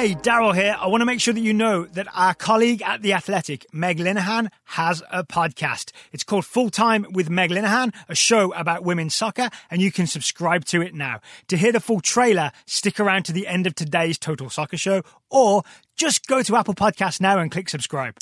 Hey, Daryl here. I want to make sure that you know that our colleague at The Athletic, Meg Linehan, has a podcast. It's called Full Time with Meg Linehan, a show about women's soccer, and you can subscribe to it now. To hear the full trailer, stick around to the end of today's Total Soccer Show, or just go to Apple Podcasts now and click subscribe.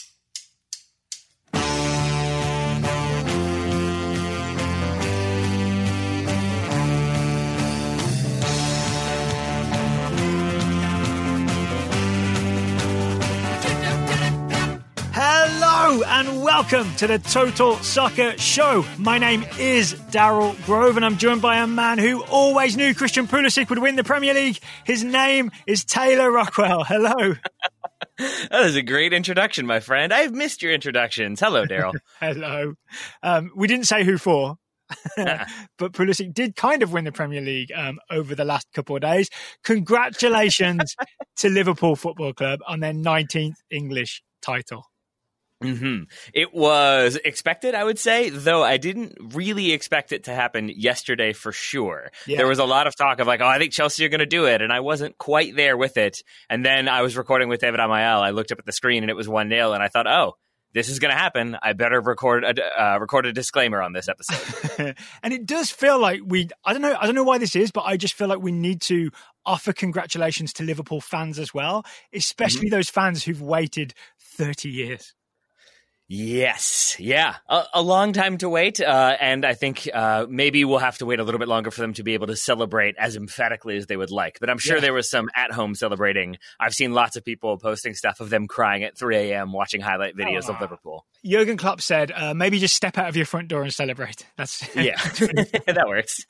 Hello and welcome to the Total Soccer Show. My name is Daryl Grove and I'm joined by a man who always knew Christian Pulisic would win the Premier League. His name is Taylor Rockwell. Hello. That is a great introduction, my friend. I've missed your introductions. Hello, Daryl. Hello. Um, we didn't say who for, but Pulisic did kind of win the Premier League um, over the last couple of days. Congratulations to Liverpool Football Club on their 19th English title. Hmm It was expected, I would say, though I didn't really expect it to happen yesterday for sure. Yeah. There was a lot of talk of like, oh, I think Chelsea are going to do it, and I wasn't quite there with it. And then I was recording with David Amael. I looked up at the screen and it was one 0 and I thought, oh, this is going to happen. I better record a uh, record a disclaimer on this episode. and it does feel like we I don't know I don't know why this is, but I just feel like we need to offer congratulations to Liverpool fans as well, especially those fans who've waited 30 years. Yes, yeah, a, a long time to wait, uh, and I think uh, maybe we'll have to wait a little bit longer for them to be able to celebrate as emphatically as they would like. But I'm sure Yeah. there was some at-home celebrating. I've seen lots of people posting stuff of them crying at 3 a.m. watching highlight videos Aw. of Liverpool. Jurgen Klopp said, uh, maybe just step out of your front door and celebrate. That's Yeah, that works.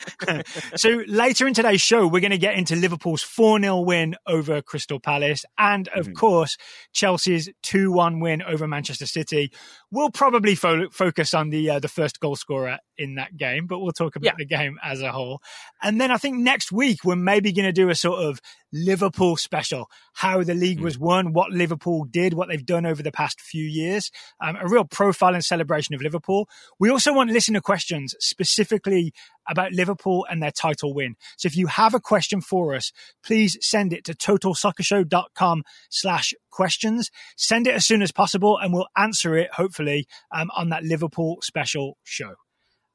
so later in today's show, we're going to get into Liverpool's 4 0 win over Crystal Palace and, of Mhm. course, Chelsea's 2 1 win over Manchester City. We'll probably fo- focus on the uh, the first goal scorer in that game, but we'll talk about Yeah. the game as a whole. And then I think next week, we're maybe going to do a sort of Liverpool special how the league Mm. was won, what Liverpool did, what they've done over the past few years, um, a real profile and celebration of Liverpool. We also want listener questions specifically about Liverpool and their title win. So if you have a question for us, please send it to totalsoccershow.com slash questions. Send it as soon as possible and we'll answer it, hopefully, um, on that Liverpool special show.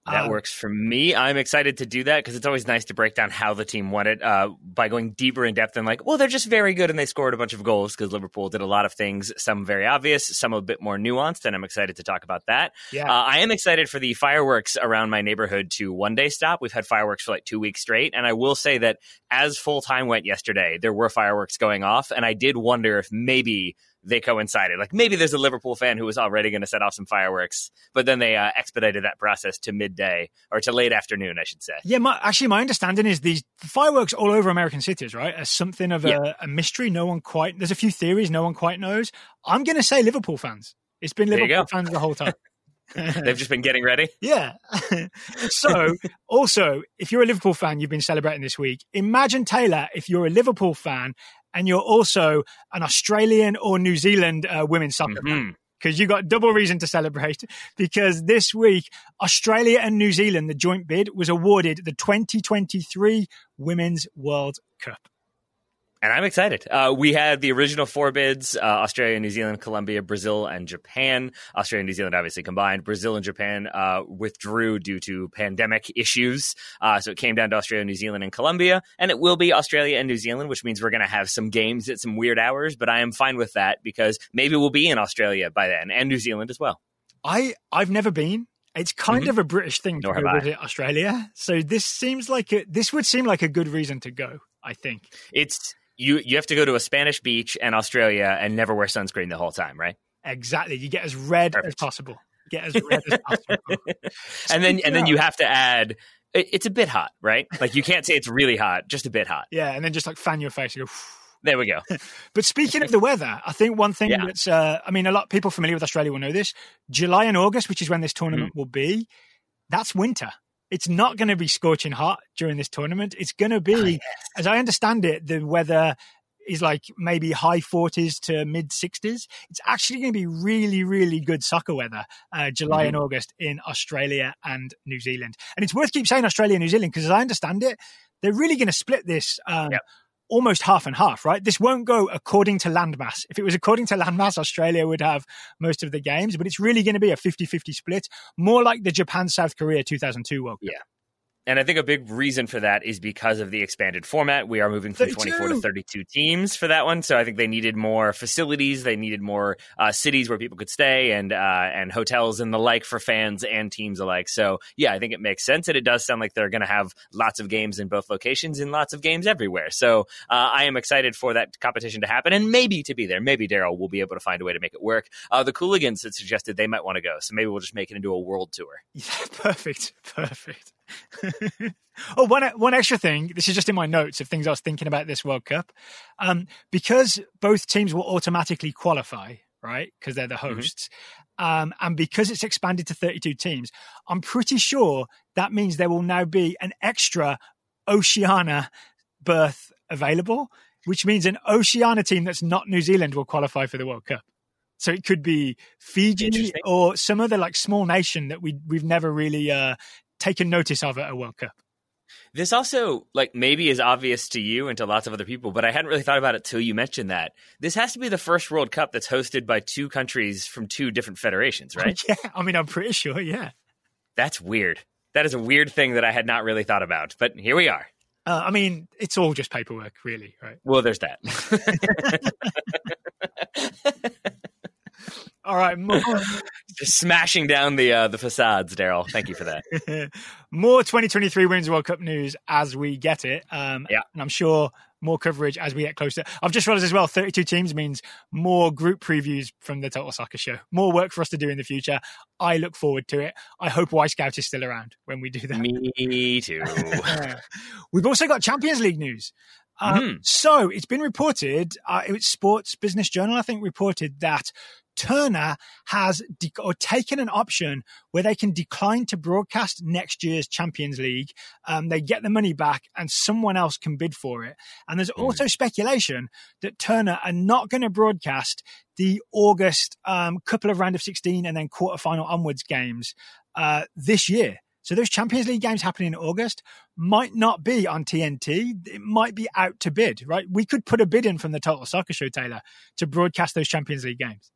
That Um, works for me. I'm excited to do that because it's always nice to break down how the team won it uh, by going deeper in depth and like, well, they're just very good and they scored a bunch of goals because Liverpool did a lot of things, some very obvious, some a bit more nuanced, and I'm excited to talk about that. Yeah. Uh, I am excited for the fireworks around my neighborhood to one day stop. We've had fireworks for like two weeks straight, and I will say that as full time went yesterday, there were fireworks going off, and I did wonder if maybe they coincided. Like maybe there's a Liverpool fan who was already going to set off some fireworks, but then they uh, expedited that process to midday or to late afternoon, I should say. Yeah, my, actually, my understanding is these fireworks all over American cities, right? As something of a, Yeah. a mystery. No one quite. There's a few theories no one quite knows. I'm going to say Liverpool fans. It's been Liverpool fans the whole time. They've just been getting ready. Yeah. so, also, if you're a Liverpool fan, you've been celebrating this week. Imagine, Taylor, if you're a Liverpool fan and you're also an Australian or New Zealand uh, women's soccer fan. Mhm. Because you got double reason to celebrate. Because this week, Australia and New Zealand, the joint bid, was awarded the 2023 Women's World Cup. And I'm excited. Uh, we had the original four bids uh, Australia, New Zealand, Colombia, Brazil, and Japan. Australia and New Zealand obviously combined. Brazil and Japan uh, withdrew due to pandemic issues. Uh, so it came down to Australia, New Zealand, and Colombia. And it will be Australia and New Zealand, which means we're going to have some games at some weird hours. But I am fine with that because maybe we'll be in Australia by then and New Zealand as well. I, I've never been. It's kind Mhm. of a British thing to Nor go have I. visit Australia. So this seems like a, this would seem like a good reason to go, I think. It's you. You have to go to a Spanish beach and Australia and never wear sunscreen the whole time, right? Exactly. You get as red as possible. Get as red as possible. and then and then you have to add it, it's a bit hot right like you can't say it's really hot just a bit hot Yeah, and then just like fan your face. You go. there we go But speaking of the weather, I think one thing Yeah. that's, uh, I mean, a lot of people familiar with Australia will know this. July and August, which is when this tournament Hmm. will be, that's winter. It's not going to be scorching hot during this tournament. It's going to be, Oh, yes. as I understand it, the weather is like maybe high 40s to mid 60s. It's actually going to be really, really good soccer weather, uh, July and August in Australia and New Zealand. And it's worth keep saying Australia and New Zealand because as I understand it, they're really going to split this um, Yep. Almost half and half, right? This won't go according to landmass. If it was according to landmass, Australia would have most of the games, but it's really going to be a 50 50 split, more like the Japan South Korea 2002 World Cup. Yeah. And I think a big reason for that is because of the expanded format. We are moving from 32. 24 to 32 teams for that one. So I think they needed more facilities. They needed more uh, cities where people could stay and uh, and hotels and the like for fans and teams alike. So yeah, I think it makes sense. And it does sound like they're going to have lots of games in both locations and lots of games everywhere. So uh, I am excited for that competition to happen and maybe to be there. Maybe Daryl will be able to find a way to make it work. Uh, the Cooligans had suggested they might want to go. So maybe we'll just make it into a world tour. Yeah, perfect, perfect. oh, one one extra thing. This is just in my notes of things I was thinking about this World Cup. Um, because both teams will automatically qualify, right? Because they're the hosts, mm-hmm. um, and because it's expanded to 32 teams, I'm pretty sure that means there will now be an extra Oceania berth available, which means an Oceania team that's not New Zealand will qualify for the World Cup. So it could be Fiji or some other like small nation that we we've never really uh, taken notice of at a World Cup. This also, like, maybe is obvious to you and to lots of other people, but I hadn't really thought about it till you mentioned that. This has to be the first World Cup that's hosted by two countries from two different federations, right? yeah, I mean, I'm pretty sure, yeah. That's weird. That is a weird thing that I had not really thought about, but here we are. Uh, I mean, it's all just paperwork, really, right? Well, there's that. All right, more just smashing down the uh, the facades, Daryl. Thank you for that. more 2023 Women's World Cup news as we get it. Um, yeah, and I'm sure more coverage as we get closer. I've just realized as well, 32 teams means more group previews from the Total Soccer Show. More work for us to do in the future. I look forward to it. I hope Wyscout is still around when we do that. Me too. We've also got Champions League news. Uh, mm-hmm. So it's been reported, uh, it was Sports Business Journal, I think, reported that Turner has de- or taken an option where they can decline to broadcast next year's Champions League. Um, they get the money back and someone else can bid for it. And there's mm. also speculation that Turner are not going to broadcast the August um, couple of round of 16 and then quarterfinal onwards games uh, this year. So those Champions League games happening in August might not be on TNT. It might be out to bid, right? We could put a bid in from the Total Soccer Show, Taylor, to broadcast those Champions League games.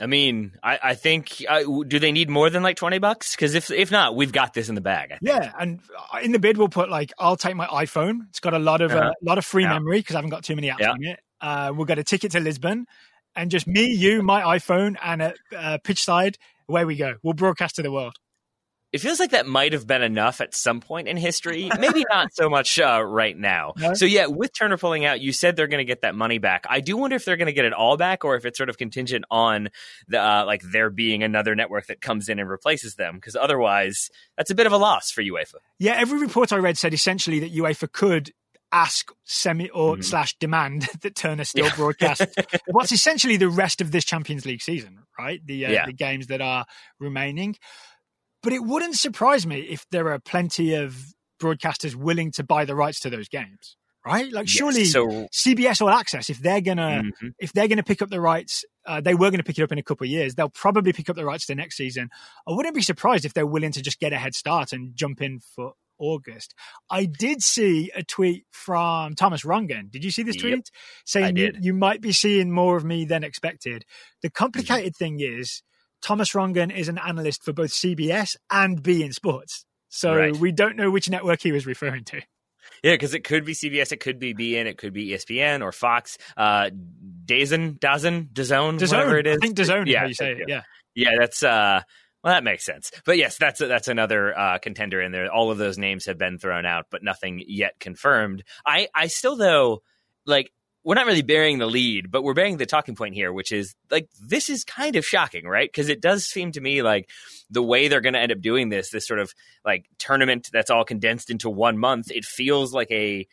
I mean, I, I think uh, do they need more than like twenty bucks? Because if if not, we've got this in the bag. Yeah, and uh, in the bid we'll put like I'll take my iPhone. It's got a lot of a uh-huh. uh, lot of free yeah. memory because I haven't got too many apps yeah. on it. Uh, we'll get a ticket to Lisbon, and just me, you, my iPhone, and a uh, pitch side. Away we go. We'll broadcast to the world it feels like that might have been enough at some point in history. Maybe not so much uh, right now. No? So yeah, with Turner pulling out, you said they're going to get that money back. I do wonder if they're going to get it all back, or if it's sort of contingent on the uh, like there being another network that comes in and replaces them. Because otherwise, that's a bit of a loss for UEFA. Yeah, every report I read said essentially that UEFA could ask semi or mm. slash demand that Turner still yeah. broadcast what's essentially the rest of this Champions League season, right? The uh, yeah. the games that are remaining. But it wouldn't surprise me if there are plenty of broadcasters willing to buy the rights to those games, right? Like, yes, surely so, CBS All Access, if they're gonna mm-hmm. if they're gonna pick up the rights, uh, they were going to pick it up in a couple of years. They'll probably pick up the rights to next season. I wouldn't be surprised if they're willing to just get a head start and jump in for August. I did see a tweet from Thomas Rongen. Did you see this tweet? Yep, Saying you, you, might be seeing more of me than expected. The complicated mm-hmm. thing is Thomas Rongen is an analyst for both CBS and beIN Sports. So right. we don't know which network he was referring to. Yeah, because it could be CBS, it could be beIN, it could be ESPN or Fox. Uh, Dazen, Dazen, DAZN, whatever it is. I think DAZN. Yeah, you say it. Yeah, yeah, that's uh, well, that makes sense. But yes, that's that's another uh, contender in there. All of those names have been thrown out, but nothing yet confirmed. I I still though like we're not really bearing the lead, but we're bearing the talking point here, which is like this is kind of shocking, right? Because it does seem to me like the way they're going to end up doing this, this sort of like tournament that's all condensed into one month, it feels like a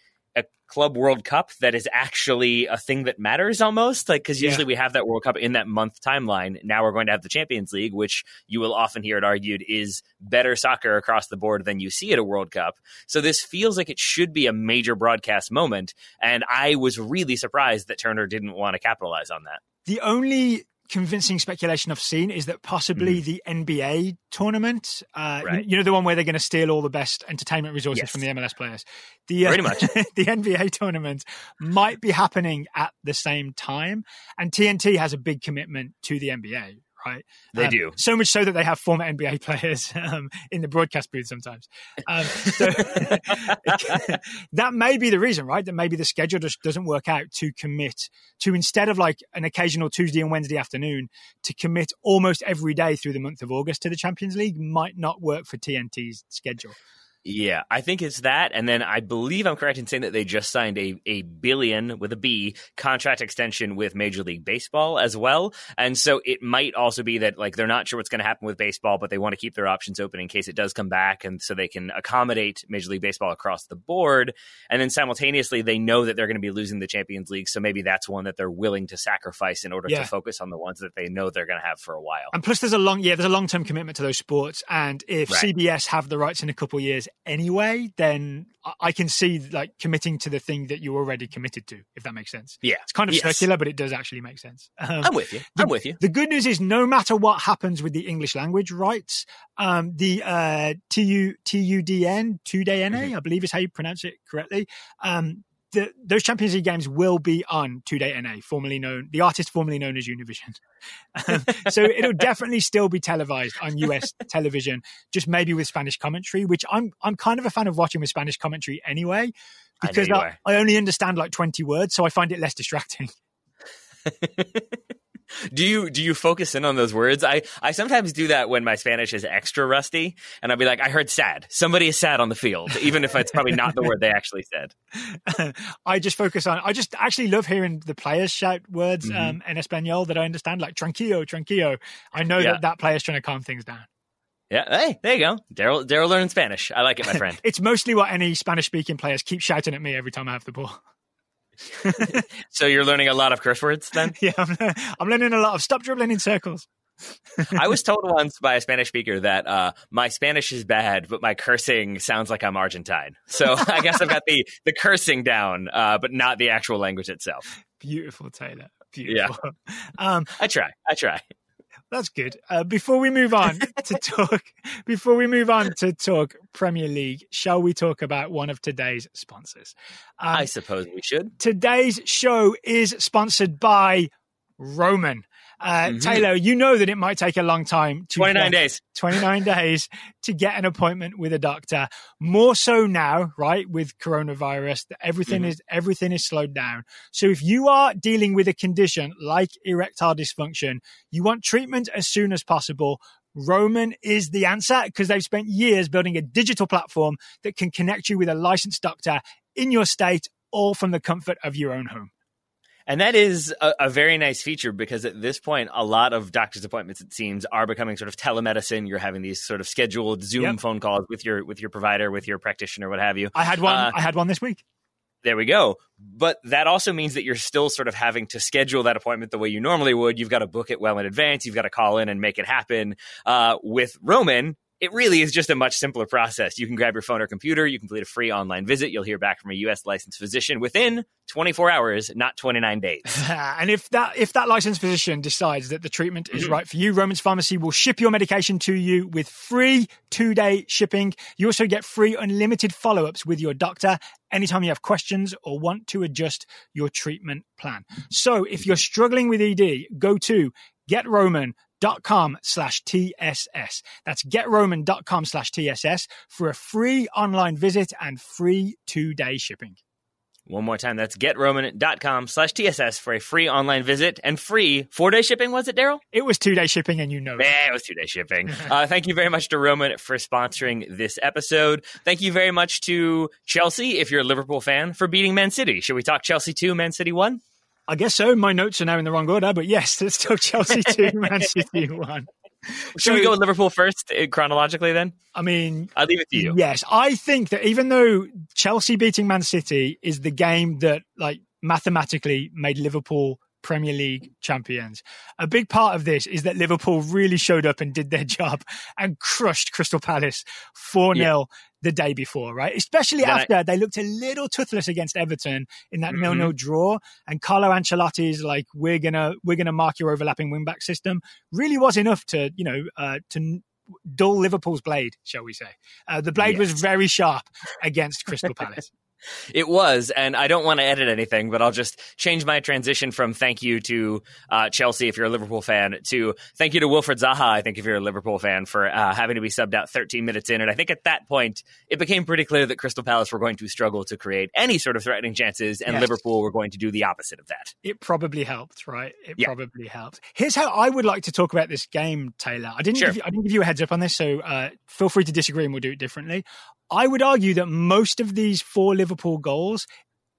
club World Cup that is actually a thing that matters almost. Like, because usually yeah. we have that World Cup in that month timeline. Now we're going to have the Champions League, which you will often hear it argued is better soccer across the board than you see at a World Cup. So this feels like it should be a major broadcast moment. And I was really surprised that Turner didn't want to capitalize on that. The only convincing speculation I've seen is that possibly Mhm. the NBA tournament, uh, you- Right. you, know, the one where they're going to steal all the best entertainment resources Yes. from the MLS players. The, uh, Pretty much. the NBA tournament might be happening at the same time. And TNT has a big commitment to the NBA, right? They Um, do. So much so that they have former NBA players um, in the broadcast booth sometimes. Um, so that may be the reason, right? That maybe the schedule just doesn't work out to commit to instead of like an occasional Tuesday and Wednesday afternoon to commit almost every day through the month of August to the Champions League might not work for TNT's schedule. Yeah, I think it's that. And then I believe I'm correct in saying that they just signed a, a billion with a B contract extension with Major League Baseball as well. And so it might also be that like they're not sure what's going to happen with baseball, but they want to keep their options open in case it does come back. And so they can accommodate Major League Baseball across the board. And then simultaneously, they know that they're going to be losing the Champions League. So maybe that's one that they're willing to sacrifice in order Yeah. to focus on the ones that they know they're going to have for a while. And plus, there's a long, yeah, there's a long term commitment to those sports. And if Right. CBS have the rights in a couple years anyway, then I- can see like committing to the thing that you're already committed to, if that makes sense. Yeah. It's kind of Yes. circular, but it does actually make sense. Um, I'm with you. I'm with you. The good news is, no matter what happens with the English language rights, um, the uh, TU, TUDN, TUDNA, I believe is how you pronounce it correctly. Um, the, those Champions League games will be on Today NA, formerly known, the artist formerly known as Univision. Um, so it'll definitely still be televised on US television, just maybe with Spanish commentary, which I'm I'm kind of a fan of watching with Spanish commentary anyway, because you I. I only understand like 20 words, so I find it less distracting. do you do you focus in on those words? I I sometimes do that when my Spanish is extra rusty, and I'll be like, I heard sad. Somebody is sad on the field, even if it's probably not the word they actually said. I just focus on. I just actually love hearing the players shout words Mhm. um, in Espanol that I understand, like tranquillo, tranquillo. I know Yeah. that that player's trying to calm things down. Yeah, hey, there you go. Daryl Daryl learning Spanish. I like it, my friend. It's mostly what any Spanish speaking players keep shouting at me every time I have the ball. So you're learning a lot of curse words then? yeah, I'm, I'm learning a lot of stop dribbling in circles. I was told once by a Spanish speaker that uh, my Spanish is bad, but my cursing sounds like I'm Argentine. So I guess I've got the the cursing down, uh, but not the actual language itself. Beautiful, Taylor. Beautiful. Um, I try. I try. That's good. Uh, before we move on to talk, before we move on to talk Premier League, shall we talk about one of today's sponsors? Um, I suppose we should. today's show is sponsored by Roman. Uh, Mhm. Taylor, you know that it might take a long time to 29 get- days. 29 days to get an appointment with a doctor. More so now, right? With coronavirus, that everything Mhm. is everything is slowed down. So if you are dealing with a condition like erectile dysfunction, you want treatment as soon as possible. Roman is the answer because they've spent years building a digital platform that can connect you with a licensed doctor in your state, all from the comfort of your own home. And that is a, a very nice feature because at this point, a lot of doctor's appointments, it seems, are becoming sort of telemedicine. You're having these sort of scheduled Zoom Yep. phone calls with your with your provider, with your practitioner, what have you. I had one. Uh, I had one this week. There we go. But that also means that you're still sort of having to schedule that appointment the way you normally would. You've got to book it well in advance. You've got to call in and make it happen. Uh, with Roman, it really is just a much simpler process. You can grab your phone or computer, you complete a free online visit. You'll hear back from a U.S. licensed physician within 24 hours, not 29 days. and if that if that licensed physician decides that the treatment is Mhm. right for you, Romans Pharmacy will ship your medication to you with free two day shipping. You also get free unlimited follow ups with your doctor anytime you have questions or want to adjust your treatment plan. So if you're struggling with ED, go to getroman.com slash TSS. That's getroman.com slash TSS for a free online visit and free two day shipping. One more time, that's getroman.com slash TSS for a free online visit and free four day shipping, was it, Daryl? It was two day shipping and you know it. Eh, it was two day shipping. uh, thank you very much to Roman for sponsoring this episode. Thank you very much to Chelsea, if you're a Liverpool fan, for beating Man City. Should we talk Chelsea 2, Man City 1? I guess so. My notes are now in the wrong order, but yes, let's talk Chelsea 2, Man City 1. Should we go with Liverpool first uh, chronologically then? I mean, I'll leave it to you. yes, I think that even though Chelsea beating Man City is the game that, like, mathematically made Liverpool Premier League champions. A big part of this is that Liverpool really showed up and did their job and crushed Crystal Palace 4 0 yeah. the day before, right? Especially then after I- they looked a little toothless against Everton in that nil nil draw. And Carlo Ancelotti's like, we're going to, we're to mark your overlapping wingback system really was enough to, you know, uh, to dull Liverpool's blade, shall we say. Uh, the blade yes. was very sharp against Crystal Palace. It was, and I don't want to edit anything, but I'll just change my transition from thank you to uh, Chelsea if you're a Liverpool fan to thank you to Wilfried Zaha, I think, if you're a Liverpool fan, for uh, having to be subbed out 13 minutes in. And I think at that point, it became pretty clear that Crystal Palace were going to struggle to create any sort of threatening chances, and yes. Liverpool were going to do the opposite of that. It probably helped, right? It yeah. probably helped. Here's how I would like to talk about this game, Taylor. I didn't, sure. give, you, I didn't give you a heads up on this, so uh, feel free to disagree and we'll do it differently. I would argue that most of these four Liverpool goals,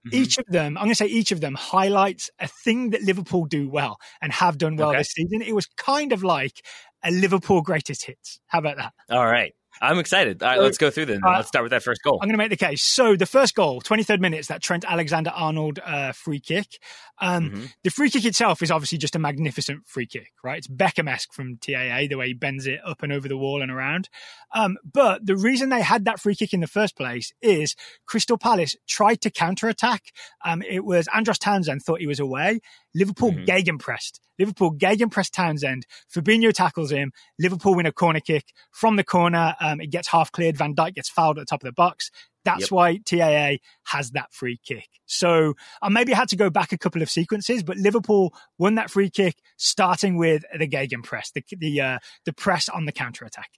mm-hmm. each of them, I'm going to say each of them highlights a thing that Liverpool do well and have done well okay. this season. It was kind of like a Liverpool greatest hits. How about that? All right. I'm excited. All right, so, let's go through then. Uh, let's start with that first goal. I'm going to make the case. So the first goal, 23rd minutes, that Trent Alexander-Arnold uh, free kick. Um, mm-hmm. The free kick itself is obviously just a magnificent free kick, right? It's Beckham-esque from TAA, the way he bends it up and over the wall and around. Um, but the reason they had that free kick in the first place is Crystal Palace tried to counter-attack. Um, it was Andros Townsend thought he was away. Liverpool mm-hmm. gegenpressed. Liverpool gegenpress Townsend. Fabinho tackles him. Liverpool win a corner kick from the corner. Um, it gets half cleared. Van Dijk gets fouled at the top of the box. That's yep. why TAA has that free kick. So I maybe had to go back a couple of sequences, but Liverpool won that free kick starting with the gegenpress, the the uh, the press on the counter attack.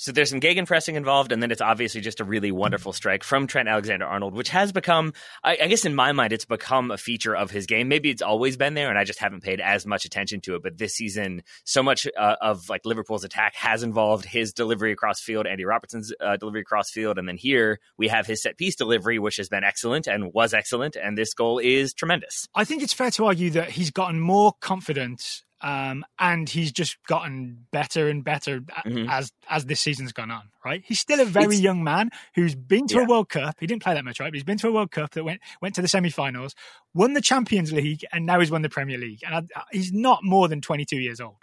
So there's some gegenpressing involved, and then it's obviously just a really wonderful strike from Trent Alexander Arnold, which has become, I, I, guess in my mind, it's become a feature of his game. Maybe it's always been there, and I just haven't paid as much attention to it. But this season, so much uh, of like Liverpool's attack has involved his delivery across field, Andy Robertson's uh, delivery across field, and then here we have his set piece delivery, which has been excellent and was excellent, and this goal is tremendous. I think it's fair to argue that he's gotten more confident um, and he's just gotten better and better mm-hmm. as as this season's gone on. Right, he's still a very it's, young man who's been to yeah. a World Cup. He didn't play that much, right? But he's been to a World Cup that went went to the semi-finals, won the Champions League, and now he's won the Premier League. And I, he's not more than twenty two years old.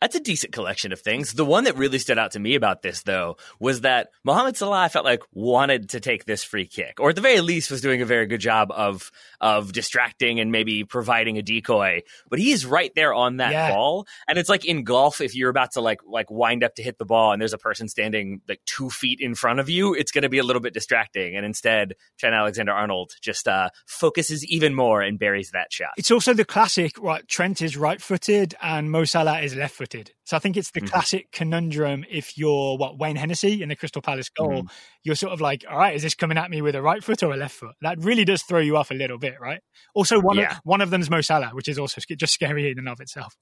That's a decent collection of things. The one that really stood out to me about this, though, was that Mohamed Salah I felt like wanted to take this free kick, or at the very least was doing a very good job of of distracting and maybe providing a decoy. But he's right there on that yeah. ball, and it's like in golf, if you're about to like like wind up to hit the ball, and there's a person standing like two feet in front of you, it's going to be a little bit distracting. And instead, Trent Alexander Arnold just uh, focuses even more and buries that shot. It's also the classic right. Trent is right footed, and Mo Salah is left footed So I think it's the mm-hmm. classic conundrum. If you're what Wayne Hennessy in the Crystal Palace goal, mm-hmm. you're sort of like, all right, is this coming at me with a right foot or a left foot? That really does throw you off a little bit, right? Also, one yeah. of, one of them's Mo Salah, which is also just scary in and of itself.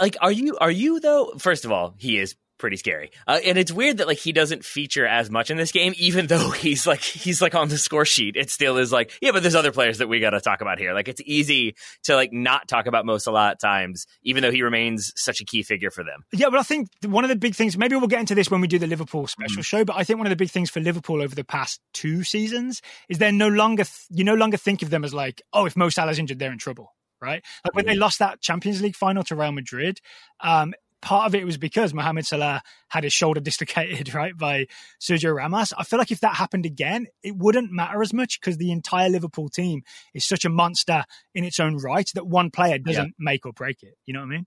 Like, are you are you though? First of all, he is pretty scary. Uh, and it's weird that like he doesn't feature as much in this game, even though he's like he's like on the score sheet. It still is like yeah, but there's other players that we got to talk about here. Like it's easy to like not talk about Mo Salah at times, even though he remains such a key figure for them. Yeah, but I think one of the big things. Maybe we'll get into this when we do the Liverpool special mm. show. But I think one of the big things for Liverpool over the past two seasons is they're no longer th- you no longer think of them as like oh if Mo Salah's injured they're in trouble right? Like when they mm. lost that Champions League final to Real Madrid, um, part of it was because Mohamed Salah had his shoulder dislocated, right, by Sergio Ramos. I feel like if that happened again, it wouldn't matter as much because the entire Liverpool team is such a monster in its own right that one player doesn't yeah. make or break it. You know what I mean?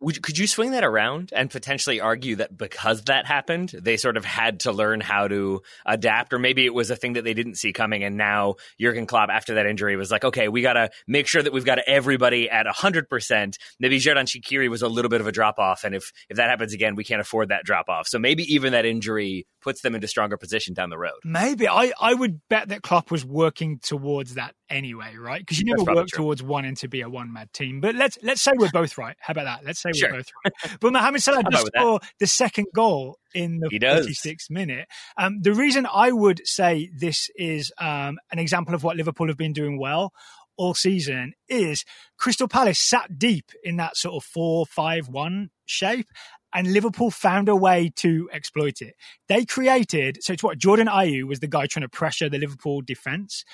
Would, could you swing that around and potentially argue that because that happened, they sort of had to learn how to adapt, or maybe it was a thing that they didn't see coming, and now Jurgen Klopp, after that injury, was like, okay, we got to make sure that we've got everybody at hundred percent. Maybe Xherdan Shaqiri was a little bit of a drop off, and if if that happens again, we can't afford that drop off. So maybe even that injury puts them into stronger position down the road. Maybe I I would bet that Klopp was working towards that anyway, right? Because you never work true. towards wanting to be a one man team. But let's let's say we're both right. How about that? Let's say we're both right. But Mohamed Salah does score the second goal in the 56th minute. Um, the reason I would say this is um, an example of what Liverpool have been doing well all season is Crystal Palace sat deep in that sort of 4 5 1 shape and Liverpool found a way to exploit it. They created, so it's what Jordan Ayew was the guy trying to pressure the Liverpool defense.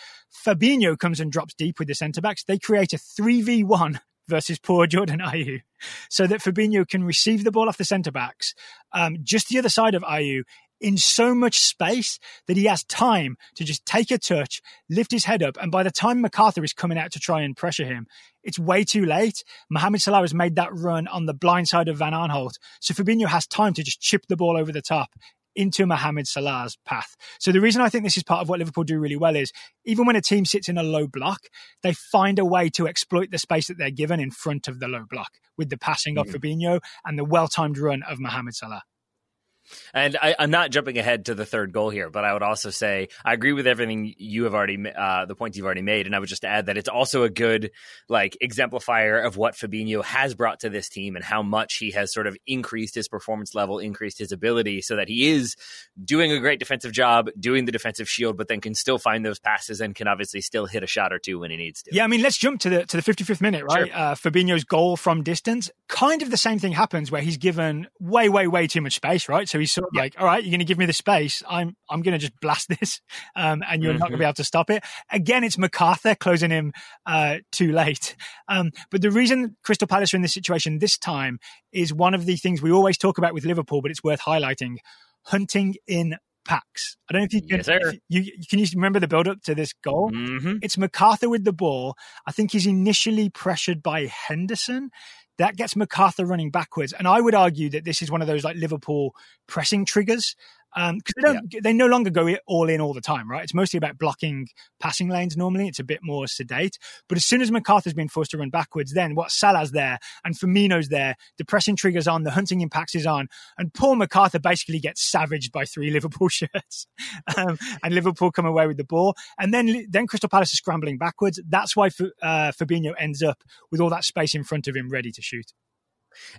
Fabinho comes and drops deep with the centre backs. They create a 3v1 versus poor Jordan Ayew so that Fabinho can receive the ball off the centre backs um, just the other side of Ayew in so much space that he has time to just take a touch, lift his head up, and by the time McArthur is coming out to try and pressure him, it's way too late. Mohamed Salah has made that run on the blind side of Van Aanholt, so Fabinho has time to just chip the ball over the top into Mohamed Salah's path. So the reason I think this is part of what Liverpool do really well is even when a team sits in a low block, they find a way to exploit the space that they're given in front of the low block with the passing mm-hmm. of Fabinho and the well-timed run of Mohamed Salah. And I, am not jumping ahead to the third goal here, but I would also say I agree with everything you have already, uh, the points you've already made, and I would just add that it's also a good like exemplifier of what Fabinho has brought to this team and how much he has sort of increased his performance level, increased his ability, so that he is doing a great defensive job, doing the defensive shield, but then can still find those passes and can obviously still hit a shot or two when he needs to. Yeah, I mean, let's jump to the to the 55th minute, right? Sure. Uh, Fabinho's goal from distance. Kind of the same thing happens where he's given way, way, way too much space, right? So he's sort of yeah. like, all right, you're going to give me the space. I'm I'm going to just blast this, um, and you're mm-hmm. not going to be able to stop it. Again, it's McArthur closing him uh, too late. Um, but the reason Crystal Palace are in this situation this time is one of the things we always talk about with Liverpool, but it's worth highlighting: hunting in packs. I don't know if you can. Yes, if you, can you remember the build up to this goal? Mm-hmm. It's McArthur with the ball. I think he's initially pressured by Henderson that gets McArthur running backwards. And I would argue that this is one of those like Liverpool pressing triggers because um, they don't yeah. they no longer go all in all the time, right? It's mostly about blocking passing lanes. Normally, it's a bit more sedate. But as soon as McArthur's been forced to run backwards, then what Salah's there and Firmino's there, the pressing triggers on, the hunting impacts is on, and Paul McArthur basically gets savaged by three Liverpool shirts, um, and Liverpool come away with the ball, and then then Crystal Palace is scrambling backwards. That's why uh, Fabinho ends up with all that space in front of him ready to shoot.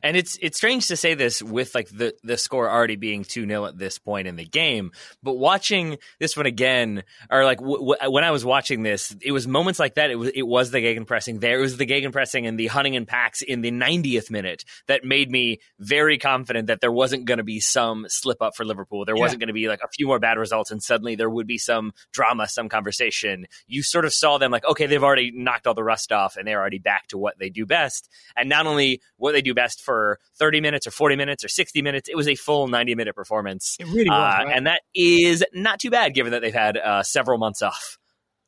And it's it's strange to say this with like the the score already being 2-0 at this point in the game, but watching this one again or like w- w- when I was watching this, it was moments like that it was it was the gegenpressing there, it was the gegenpressing and the hunting and packs in the 90th minute that made me very confident that there wasn't going to be some slip up for Liverpool. There yeah. wasn't going to be like a few more bad results and suddenly there would be some drama, some conversation. You sort of saw them like okay, they've already knocked all the rust off and they're already back to what they do best. And not only what they do best for 30 minutes or 40 minutes or 60 minutes. It was a full 90 minute performance. It really was. Uh, right? And that is not too bad given that they've had uh, several months off.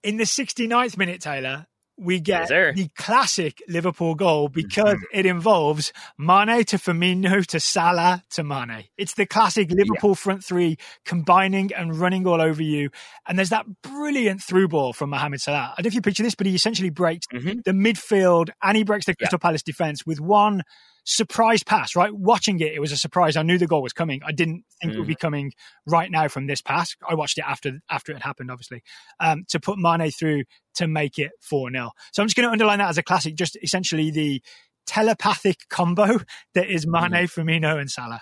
In the 69th minute, Taylor, we get yes, the classic Liverpool goal because mm-hmm. it involves Mane to Firmino to Salah to Mane. It's the classic Liverpool yeah. front three combining and running all over you. And there's that brilliant through ball from Mohamed Salah. I don't know if you picture this, but he essentially breaks mm-hmm. the midfield and he breaks the Crystal yeah. Palace defense with one surprise pass, right? Watching it, it was a surprise. I knew the goal was coming. I didn't think mm. it would be mm. coming right now from this pass. I watched it after after it had happened, obviously, um, to put Mane through to make it 4 0. So I'm just going to underline that as a classic, just essentially the telepathic combo that is Mane, mm. Firmino, and Salah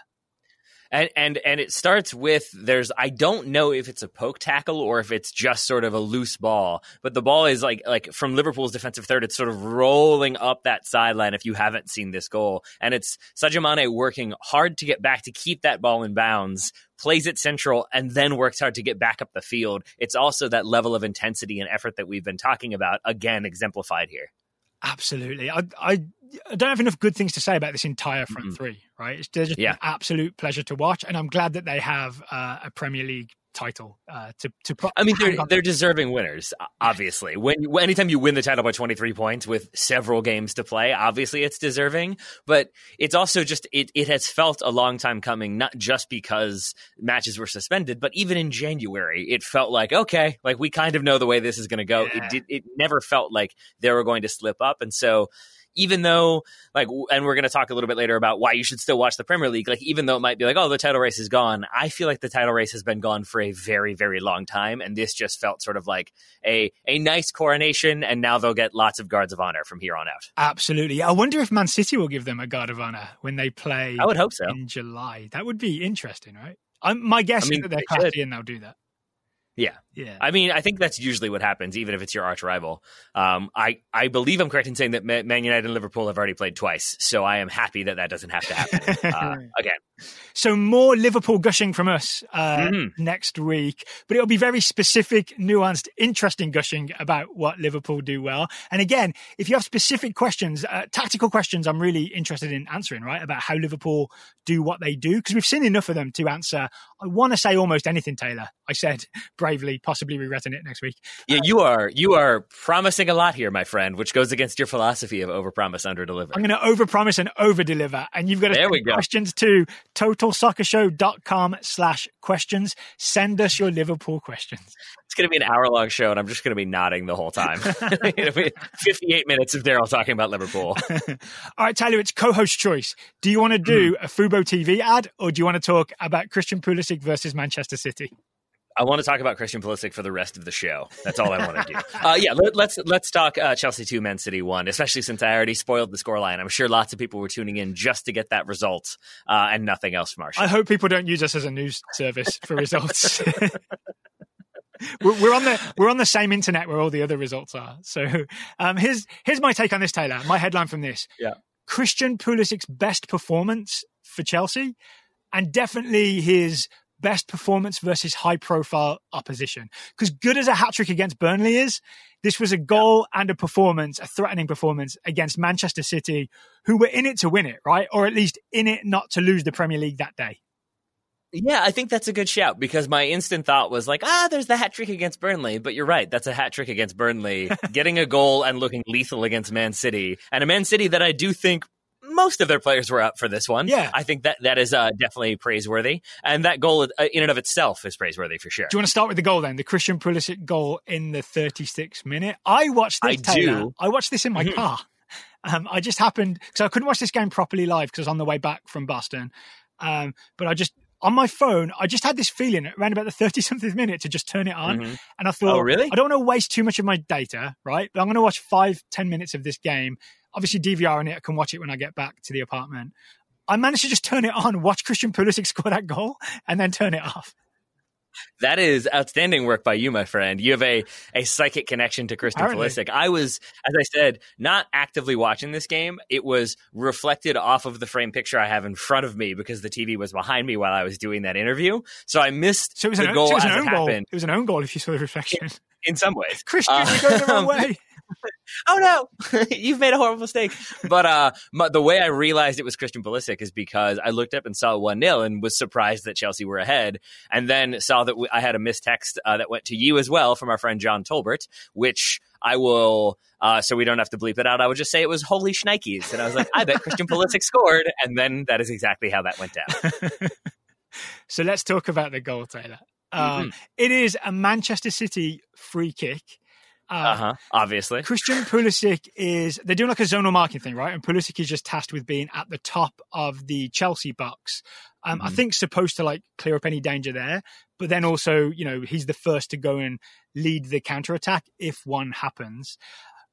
and and and it starts with there's I don't know if it's a poke tackle or if it's just sort of a loose ball, but the ball is like like from Liverpool's defensive third, it's sort of rolling up that sideline. If you haven't seen this goal, and it's Sadio Mane working hard to get back to keep that ball in bounds, plays it central, and then works hard to get back up the field. It's also that level of intensity and effort that we've been talking about again exemplified here. Absolutely. I, I, I don't have enough good things to say about this entire front mm-hmm. three, right? It's just yeah. an absolute pleasure to watch. And I'm glad that they have uh, a Premier League title uh, to to. Pro- I mean, they're they're deserving winners. Obviously, when anytime you win the title by 23 points with several games to play, obviously it's deserving. But it's also just it it has felt a long time coming. Not just because matches were suspended, but even in January, it felt like okay, like we kind of know the way this is going to go. Yeah. It did. It never felt like they were going to slip up, and so even though like and we're going to talk a little bit later about why you should still watch the Premier League like even though it might be like oh the title race is gone I feel like the title race has been gone for a very very long time and this just felt sort of like a a nice coronation and now they'll get lots of guards of honor from here on out. Absolutely. I wonder if Man City will give them a guard of honor when they play I would hope so. in July. That would be interesting, right? I'm, my guess I mean, is that they're classy and they'll do that. Yeah, Yeah. I mean, I think that's usually what happens, even if it's your arch rival. Um, I, I believe I'm correct in saying that Man United and Liverpool have already played twice, so I am happy that that doesn't have to happen uh, again. So more Liverpool gushing from us uh, Mhm. next week, but it'll be very specific, nuanced, interesting gushing about what Liverpool do well. And again, if you have specific questions, uh, tactical questions, I'm really interested in answering, right? About how Liverpool do what they do, because we've seen enough of them to answer. I want to say almost anything, Taylor. I said bravely, possibly regretting it next week. Yeah, uh, you are you are promising a lot here, my friend, which goes against your philosophy of overpromise, underdeliver. I'm going to overpromise and overdeliver. And you've got to There we go. questions to totalsoccershow.com slash questions. Send us your Liverpool questions. It's going to be an hour long show, and I'm just going to be nodding the whole time. 58 minutes of Daryl talking about Liverpool. All right, Tyler, it's co-host choice. Do you want to do hmm. a Fubo TV ad or do you want to talk about Christian Pulisic versus Manchester City? I want to talk about Christian Pulisic for the rest of the show. That's all I want to do. Uh, yeah, let, let's let's talk uh, Chelsea two, Man City one. Especially since I already spoiled the scoreline. I'm sure lots of people were tuning in just to get that result uh, and nothing else from our. I hope people don't use us as a news service for results. we're, we're on the we're on the same internet where all the other results are. So um, here's here's my take on this, Taylor. My headline from this: Yeah. Christian Pulisic's best performance for Chelsea, and definitely his best performance versus high profile opposition. Because good as a hat trick against Burnley is, this was a goal and a performance, a threatening performance against Manchester City, who were in it to win it, right? Or at least in it not to lose the Premier League that day. Yeah, I think that's a good shout because my instant thought was like, ah, there's the hat trick against Burnley. But you're right, that's a hat trick against Burnley, getting a goal and looking lethal against Man City, and a Man City that I do think most of their players were up for this one. Yeah. I think that that is uh, definitely praiseworthy, and that goal uh, in and of itself is praiseworthy for sure. Do you want to start with the goal then? The Christian Pulisic goal in the 36th minute. I watched this. I Taylor. do. I watched this in my Mhm. car. Um, I just happened because I couldn't watch this game properly live because I was on the way back from Boston. Um, but I just on my phone, I just had this feeling around about the 30 something minute to just turn it on. Mhm. And I thought, Oh, really? I don't want to waste too much of my data, right? But I'm going to watch five, 10 minutes of this game. Obviously, DVR on it. I can watch it when I get back to the apartment. I managed to just turn it on, watch Christian Pulisic score that goal, and then turn it off. That is outstanding work by you, my friend. You have a, a psychic connection to Christian Apparently. Pulisic. I was, as I said, not actively watching this game. It was reflected off of the frame picture I have in front of me because the TV was behind me while I was doing that interview. So I missed So it was the an, goal so it was an as own it goal. happened It was an own goal if you saw the reflection. in some ways. Christian, Uh, you're going the wrong way. oh no, you've made a horrible mistake. But uh, my, the way I realized it was Christian Pulisic is because I looked up and saw 1 0 and was surprised that Chelsea were ahead. And then saw that we, I had a missed text uh, that went to you as well from our friend John Tolbert, which I will, uh, so we don't have to bleep it out, I would just say it was holy shnikes. And I was like, I bet Christian Pulisic scored. And then that is exactly how that went down. so let's talk about the goal, Taylor. Um, Mm-hmm. it is a Manchester City free kick. Uh, Uh huh. Obviously. Christian Pulisic is they're doing like a zonal marking thing, right? And Pulisic is just tasked with being at the top of the Chelsea box. Um, I Mhm. think supposed to like clear up any danger there, but then also you know he's the first to go and lead the counter attack if one happens.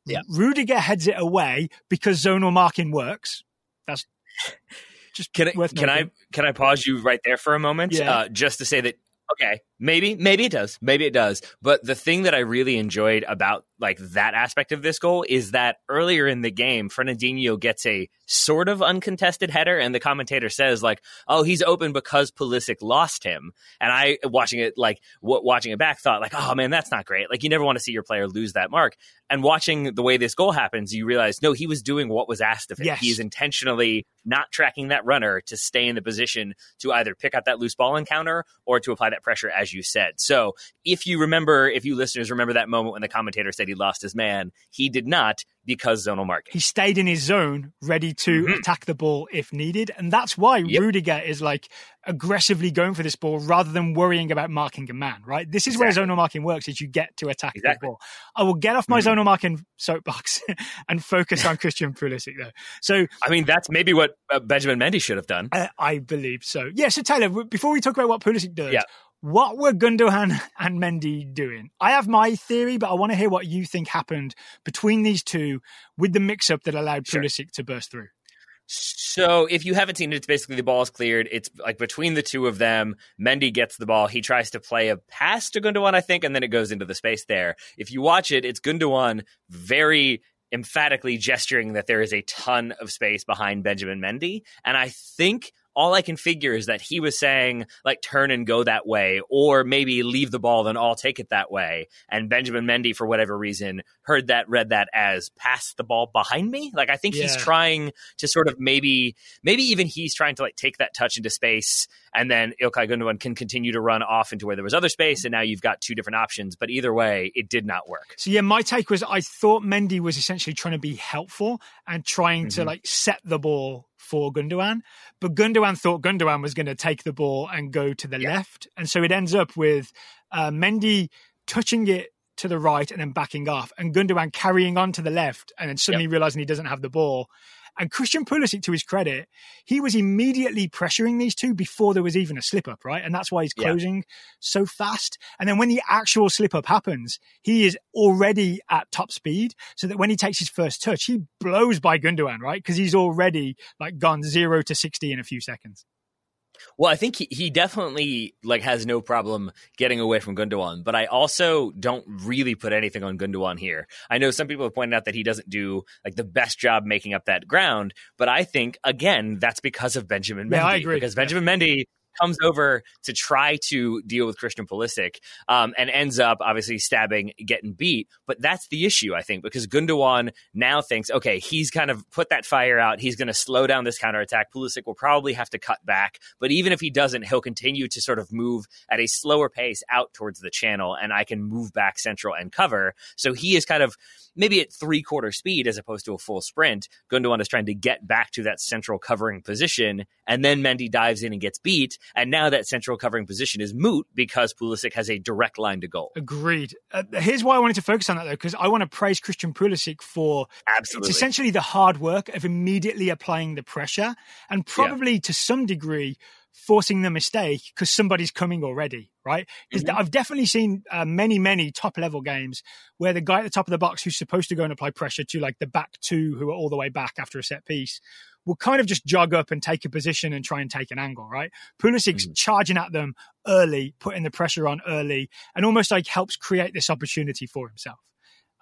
Yeah. Rudiger heads it away because zonal marking works. That's just Can I, worth can I can I pause you right there for a moment? Yeah. Uh, just to say that okay, maybe maybe it does, maybe it does. But the thing that I really enjoyed about like that aspect of this goal is that earlier in the game, Fernandinho gets a sort of uncontested header, and the commentator says like, "Oh, he's open because Pulisic lost him." And I, watching it like w- watching it back, thought like, "Oh man, that's not great." Like you never want to see your player lose that mark. And watching the way this goal happens, you realize no, he was doing what was asked of him. Yes. He's intentionally not tracking that runner to stay in the position to either pick up that loose ball encounter or to apply that pressure, as you said. So if you remember, if you listeners remember that moment when the commentator said he lost his man, he did not because zonal marking. he stayed in his zone, ready to Mhm. attack the ball if needed. And that's why Yep. Rudiger is like aggressively going for this ball rather than worrying about marking a man, right? This is where Exactly. zonal marking works is you get to attack Exactly. the ball. I will get off my Mhm. zonal marking soapbox and focus on Christian Pulisic though. So I mean, that's maybe what uh, Benjamin Mendy should have done. uh, I believe so. Yeah. So Taylor, before we talk about what Pulisic does, Yeah. What were Gundogan and Mendy doing? I have my theory, but I want to hear what you think happened between these two with the mix-up that allowed Sure. Pulisic to burst through. So if you haven't seen it, it's basically the ball is cleared. It's like between the two of them. Mendy gets the ball. He tries to play a pass to Gundogan, I think, and then it goes into the space there. If you watch it, it's Gundogan very emphatically gesturing that there is a ton of space behind Benjamin Mendy. And I think all I can figure is that he was saying like turn and go that way, or maybe leave the ball, then I'll take it that way. And Benjamin Mendy, for whatever reason, heard that, read that as pass the ball behind me. Like I think yeah. he's trying to sort of maybe, maybe even he's trying to like take that touch into space, and then Ilkay Gundogan can continue to run off into where there was other space, and now you've got two different options. But either way, it did not work. So yeah, my take was I thought Mendy was essentially trying to be helpful and trying mm-hmm. to like set the ball for Gundogan. But Gundogan thought Gundogan was going to take the ball and go to the yeah. left. And so it ends up with uh, Mendy touching it to the right and then backing off, and Gundogan carrying on to the left and then suddenly yep. realizing he doesn't have the ball. And Christian Pulisic, to his credit, he was immediately pressuring these two before there was even a slip up, right? And that's why he's closing yeah. so fast. And then when the actual slip up happens, he is already at top speed. So that when he takes his first touch, he blows by Gundogan, right? Because he's already like gone zero to 60 in a few seconds. Well, I think he, he definitely like has no problem getting away from Gundogan, but I also don't really put anything on Gundogan here. I know some people have pointed out that he doesn't do like the best job making up that ground, but I think again that's because of Benjamin Mendy. Yeah, I agree. Because Benjamin yeah. Mendy comes over to try to deal with Christian Pulisic um, and ends up obviously stabbing, getting beat. But that's the issue, I think, because Gundogan now thinks, okay, he's kind of put that fire out. He's going to slow down this counterattack. Pulisic will probably have to cut back. But even if he doesn't, he'll continue to sort of move at a slower pace out towards the channel, and I can move back central and cover. So he is kind of maybe at three quarter speed as opposed to a full sprint. Gundogan is trying to get back to that central covering position, and then Mendy dives in and gets beat. And now that central covering position is moot because Pulisic has a direct line to goal. Agreed. Uh, here's why I wanted to focus on that though, because I want to praise Christian Pulisic for absolutely it's essentially the hard work of immediately applying the pressure, and probably yeah. to some degree forcing the mistake because somebody's coming already, right? Because mm-hmm. I've definitely seen uh, many, many top level games where the guy at the top of the box who's supposed to go and apply pressure to like the back two who are all the way back after a set piece will kind of just jog up and take a position and try and take an angle, right? Pulisic's mm-hmm. charging at them early, putting the pressure on early, and almost like helps create this opportunity for himself.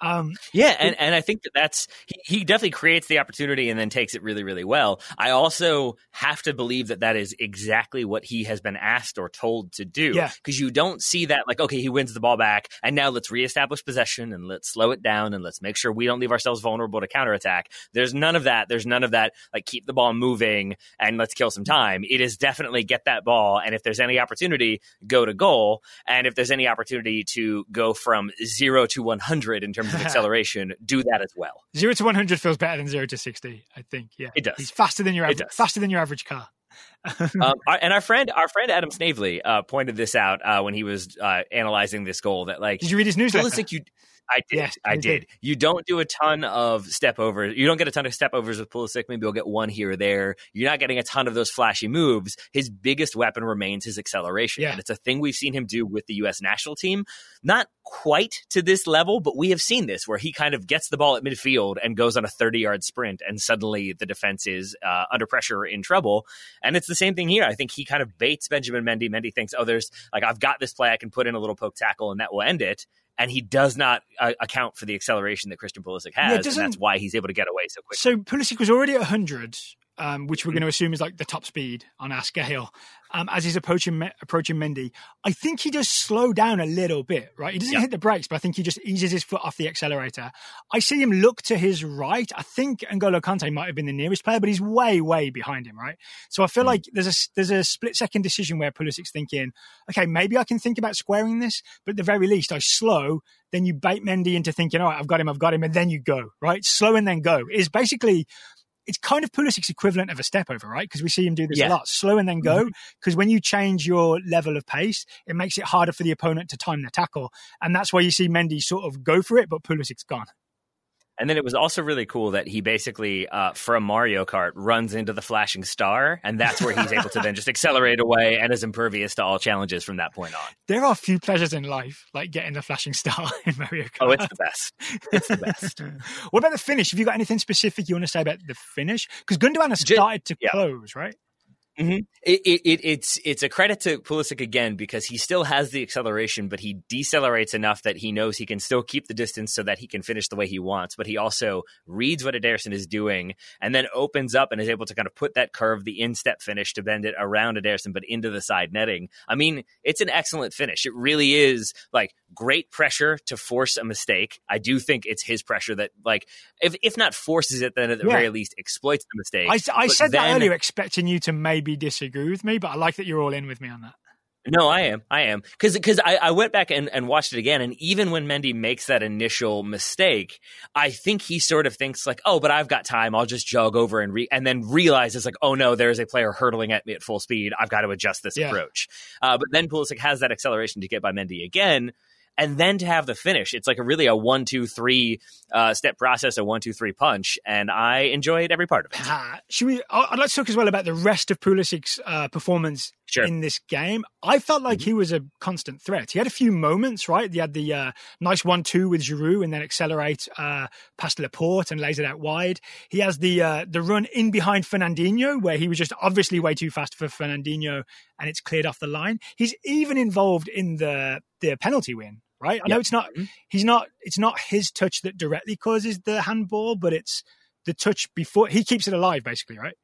Um, yeah, and, and I think that that's he, he, definitely creates the opportunity and then takes it really really well. I also have to believe that that is exactly what he has been asked or told to do. Yeah, because you don't see that like okay he wins the ball back and now let's reestablish possession and let's slow it down and let's make sure we don't leave ourselves vulnerable to counterattack. There's none of that. There's none of that like keep the ball moving and let's kill some time. It is definitely get that ball and if there's any opportunity go to goal and if there's any opportunity to go from zero to 100 in terms terms of acceleration, do that as well. Zero to one hundred feels better than zero to sixty. I think. Yeah, it does. He's faster than your average, faster than your average car. um, our, and our friend, our friend Adam Snavely, uh, pointed this out uh, when he was uh, analyzing this goal. That like, did you read his newsletter? Pulisic, you, I did. Yes, I did. did. You don't do a ton of step overs. You don't get a ton of step overs with Pulisic. Maybe you'll get one here or there. You're not getting a ton of those flashy moves. His biggest weapon remains his acceleration. Yeah. And it's a thing we've seen him do with the U.S. national team. Not quite to this level, but we have seen this where he kind of gets the ball at midfield and goes on a 30 yard sprint, and suddenly the defense is uh, under pressure in trouble. And it's the same thing here. I think he kind of baits Benjamin Mendy. Mendy thinks, oh, there's like, I've got this play. I can put in a little poke tackle and that will end it and he does not uh, account for the acceleration that Christian Pulisic has, yeah, and that's why he's able to get away so quickly. So Pulisic was already at 100, um, which we're mm-hmm. going to assume is like the top speed on our scale, um, as he's approaching approaching Mendy. I think he does slow down a little bit, right? He doesn't hit the brakes, but I think he just eases his foot off the accelerator. I see him look to his right. I think N'Golo Kante might have been the nearest player, but he's way, way behind him, right? So I feel mm. like there's a there's a split second decision where Pulisic's thinking, okay, maybe I can think about squaring this, but at the very least, I slow. Then you bait Mendy into thinking, all right, I've got him, I've got him, and then you go, right? Slow and then go is basically it's kind of Pulisic's equivalent of a step over, right? Because we see him do this yeah. a lot. Slow and then go. Because mm-hmm. when you change your level of pace, it makes it harder for the opponent to time the tackle. And that's why you see Mendy sort of go for it, but Pulisic's gone. And then it was also really cool that he basically, uh, from Mario Kart, runs into the flashing star, and that's where he's able to then just accelerate away and is impervious to all challenges from that point on. There are few pleasures in life like getting the flashing star in Mario Kart. Oh, it's the best. It's the best. what about the finish? Have you got anything specific you want to say about the finish? Because Gundogan has started to yeah. close, right? Mm-hmm. It, it, it, it's it's a credit to Pulisic again because he still has the acceleration, but he decelerates enough that he knows he can still keep the distance so that he can finish the way he wants. But he also reads what Ederson is doing and then opens up and is able to kind of put that curve, the instep finish, to bend it around Ederson, but into the side netting. I mean, it's an excellent finish. It really is like great pressure to force a mistake. I do think it's his pressure that, like, if if not forces it, then at the yeah. very least exploits the mistake. I, I said then, that earlier, expecting you to maybe disagree with me, but I like that you're all in with me on that. No, I am. I am. Because because I, I went back and, and watched it again. And even when Mendy makes that initial mistake, I think he sort of thinks like, oh, but I've got time. I'll just jog over and re and then realizes like, oh no, there's a player hurtling at me at full speed. I've got to adjust this yeah. approach. Uh, but then Pulisic has that acceleration to get by Mendy again and then to have the finish. It's like a really a one, two, three uh, step process, a one, two, three punch, and I enjoyed every part of it. Uh, should we? I'd like to talk as well about the rest of Pulisic's uh, performance sure. in this game. I felt like mm-hmm. he was a constant threat. He had a few moments, right? He had the uh, nice one-two with Giroud, and then accelerate uh, past Laporte and lays it out wide. He has the uh, the run in behind Fernandinho, where he was just obviously way too fast for Fernandinho, and it's cleared off the line. He's even involved in the the penalty win right? I yep. know it's not mm-hmm. he's not it's not his touch that directly causes the handball, but it's the touch before he keeps it alive, basically, right?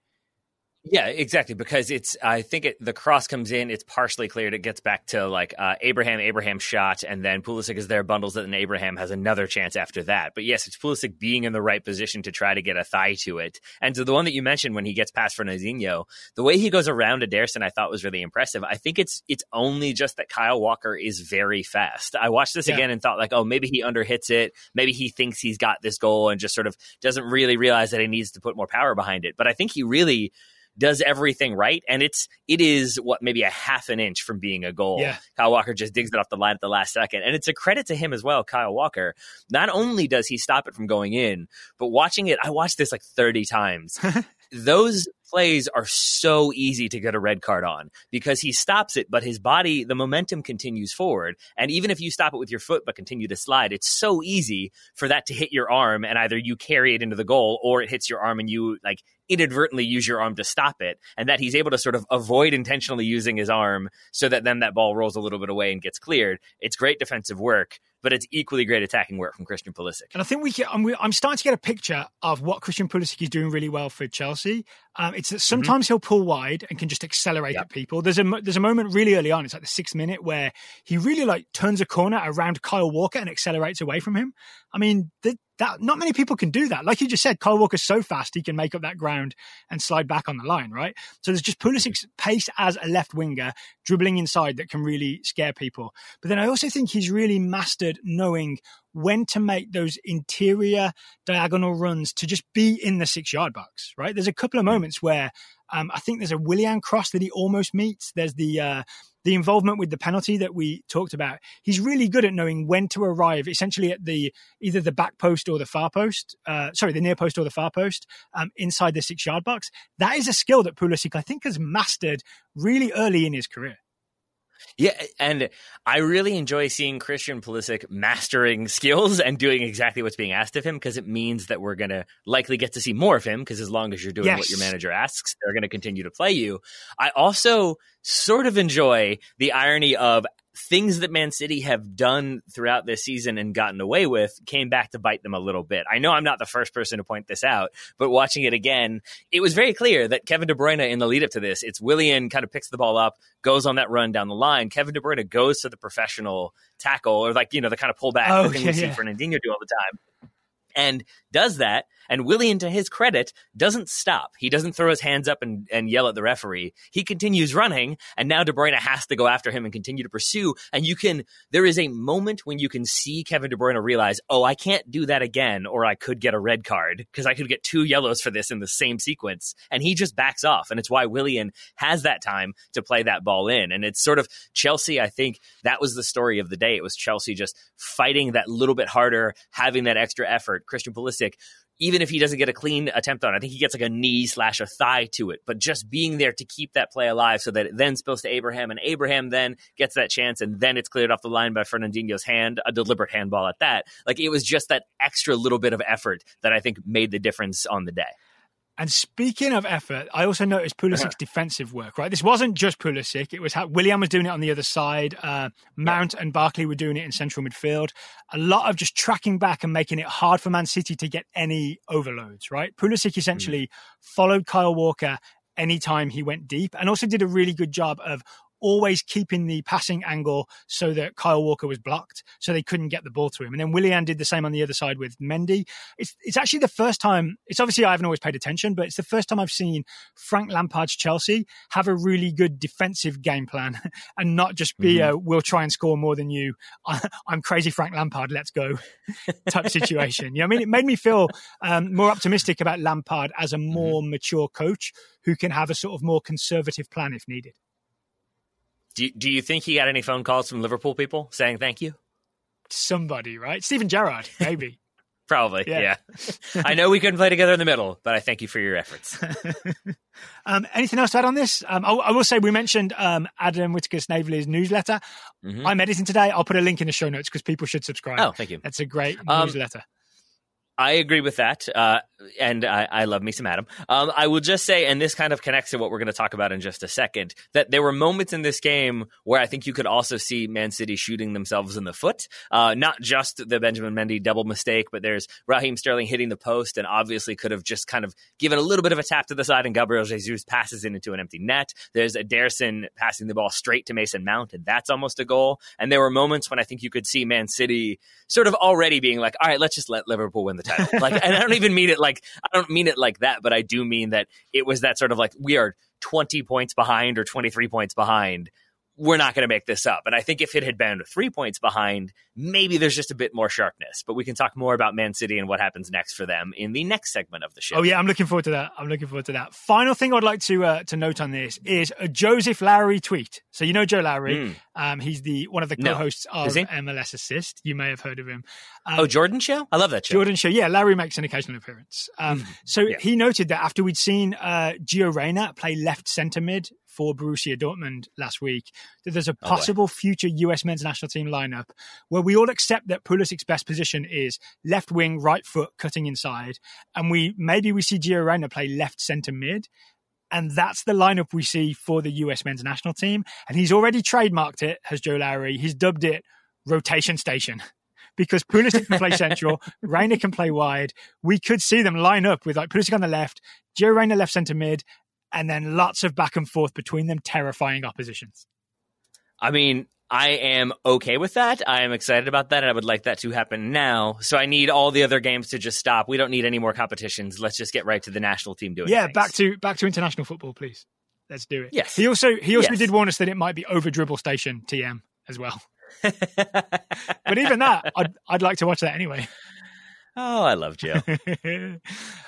Yeah, exactly. Because it's, I think it, the cross comes in, it's partially cleared. It gets back to like uh, Abraham, Abraham shot, and then Pulisic is there, bundles it, and Abraham has another chance after that. But yes, it's Pulisic being in the right position to try to get a thigh to it. And to the one that you mentioned when he gets past Fernandinho, the way he goes around Ederson, I thought was really impressive. I think it's it's only just that Kyle Walker is very fast. I watched this yeah. again and thought like, oh, maybe he underhits it. Maybe he thinks he's got this goal and just sort of doesn't really realize that he needs to put more power behind it. But I think he really does everything right, and it's it is what maybe a half an inch from being a goal. Yeah. Kyle Walker just digs it off the line at the last second, and it's a credit to him as well. Kyle Walker. Not only does he stop it from going in, but watching it, I watched this like thirty times. Those plays are so easy to get a red card on because he stops it, but his body, the momentum continues forward. And even if you stop it with your foot but continue to slide, it's so easy for that to hit your arm and either you carry it into the goal or it hits your arm and you like inadvertently use your arm to stop it, and that he's able to sort of avoid intentionally using his arm so that then that ball rolls a little bit away and gets cleared. It's great defensive work, but it's equally great attacking work from Christian Pulisic. And I think we can, I'm, I'm starting to get a picture of what Christian Pulisic is doing really well for Chelsea. Um, it's that mm-hmm. sometimes mm-hmm. he'll pull wide and can just accelerate yep. at people. There's a there's a moment really early on. It's like the sixth minute where he really like turns a corner around Kyle Walker and accelerates away from him. I mean, the, that not many people can do that. Like you just said, Kyle Walker's so fast he can make up that ground and slide back on the line, right? So there's just Pulisic's pace as a left winger dribbling inside that can really scare people. But then I also think he's really mastered knowing when to make those interior diagonal runs to just be in the six yard box, right? There's a couple of hmm. moments where um, I think there's a Willian cross that he almost meets. There's the uh, the involvement with the penalty that we talked about. He's really good at knowing when to arrive, essentially at the either the back post or the far post. Uh, sorry, the near post or the far post um, inside the six yard box. That is a skill that Pulisic I think has mastered really early in his career. Yeah, and I really enjoy seeing Christian Pulisic mastering skills and doing exactly what's being asked of him because it means that we're going to likely get to see more of him because as long as you're doing yes. what your manager asks, they're going to continue to play you. I also sort of enjoy the irony of things that Man City have done throughout this season and gotten away with came back to bite them a little bit. I know I'm not the first person to point this out, but watching it again, it was very clear that Kevin De Bruyne in the lead up to this, it's Willian kind of picks the ball up, goes on that run down the line. Kevin De Bruyne goes to the professional tackle or like, you know, the kind of pullback oh, thing we yeah. see Fernandinho do all the time and does that. And Willian, to his credit, doesn't stop. He doesn't throw his hands up and, and yell at the referee. He continues running, and now De Bruyne has to go after him and continue to pursue. And you can, there is a moment when you can see Kevin De Bruyne realize, oh, I can't do that again, or I could get a red card because I could get two yellows for this in the same sequence. And he just backs off. And it's why Willian has that time to play that ball in. And it's sort of Chelsea, I think that was the story of the day. It was Chelsea just fighting that little bit harder, having that extra effort Christian Pulisic, even if he doesn't get a clean attempt on it, I think he gets like a knee slash a thigh to it. But just being there to keep that play alive so that it then spills to Abraham, and Abraham then gets that chance, and then it's cleared off the line by Fernandinho's hand, a deliberate handball at that. Like it was just that extra little bit of effort that I think made the difference on the day. And speaking of effort, I also noticed Pulisic's uh-huh. defensive work. Right, this wasn't just Pulisic; it was how Willian was doing it on the other side. Uh, Mount yeah. and Barkley were doing it in central midfield. A lot of just tracking back and making it hard for Man City to get any overloads. Right, Pulisic essentially mm. followed Kyle Walker anytime he went deep, and also did a really good job of always keeping the passing angle so that Kyle Walker was blocked, so they couldn't get the ball to him. And then Willian did the same on the other side with Mendy. It's it's actually the first time. It's obviously I haven't always paid attention, but it's the first time I've seen Frank Lampard's Chelsea have a really good defensive game plan and not just be mm-hmm. a "we'll try and score more than you." I'm crazy, Frank Lampard. Let's go type situation. You know, I mean, it made me feel um, more optimistic about Lampard as a mm-hmm. more mm-hmm. mature coach who can have a sort of more conservative plan if needed. Do, do you think he got any phone calls from Liverpool people saying thank you? Somebody, right? Steven Gerrard, maybe. Probably, yeah. yeah. I know we couldn't play together in the middle, but I thank you for your efforts. um, anything else to add on this? Um, I, I, will say we mentioned um, Adam Whitaker Snavely's newsletter. Mm-hmm. I'm editing today. I'll put a link in the show notes because people should subscribe. Oh, thank you. That's a great um, newsletter. I agree with that, uh, and I, I, love me some Adam. Um, I will just say, and this kind of connects to what we're going to talk about in just a second, that there were moments in this game where I think you could also see Man City shooting themselves in the foot. Uh, not just the Benjamin Mendy double mistake, but there's Raheem Sterling hitting the post, and obviously could have just kind of given a little bit of a tap to the side, and Gabriel Jesus passes it into an empty net. There's Ederson passing the ball straight to Mason Mount, and that's almost a goal. And there were moments when I think you could see Man City sort of already being like, all right, let's just let Liverpool win the title. like, and I don't even mean it like I don't mean it like that, but I do mean that it was that sort of like we are 20 points behind or 23 points behind we're not going to make this up. And I think if it had been three points behind, maybe there's just a bit more sharpness. But we can talk more about Man City and what happens next for them in the next segment of the show. Oh yeah, I'm looking forward to that. I'm looking forward to that. Final thing I'd like to uh, to note on this is a Joseph Lowery tweet. So you know Joe Lowery, mm. um, he's the one of the co-hosts no. of MLS Assist. You may have heard of him. Um, oh, Jordan Show. I love that show. Jordan Show. Yeah, Lowery makes an occasional appearance. Um, mm. So yeah. he noted that after we'd seen uh, Gio Reyna play left centre mid for Borussia Dortmund last week that there's a oh, possible oh future US men's national team lineup where we all accept that Pulisic's best position is left wing, right foot, cutting inside, and we maybe we see Gio Reyna play left centre mid. And that's the lineup we see for the US men's national team. And he's already trademarked it, has Joe Lowery. He's dubbed it rotation station because Pulisic can play central, Reyna can play wide. We could see them line up with like Pulisic on the left, Gio Reyna left centre mid, and then lots of back and forth between them, terrifying oppositions. I mean, I am okay with that. I am excited about that, and I would like that to happen now. So I need all the other games to just stop. We don't need any more competitions. Let's just get right to the national team doing. Yeah, things. back to back to international football, please. Let's do it. Yes. He also he also yes. did warn us that it might be over dribble station TM as well. but even that, I'd I'd like to watch that anyway. Oh, I love Joe.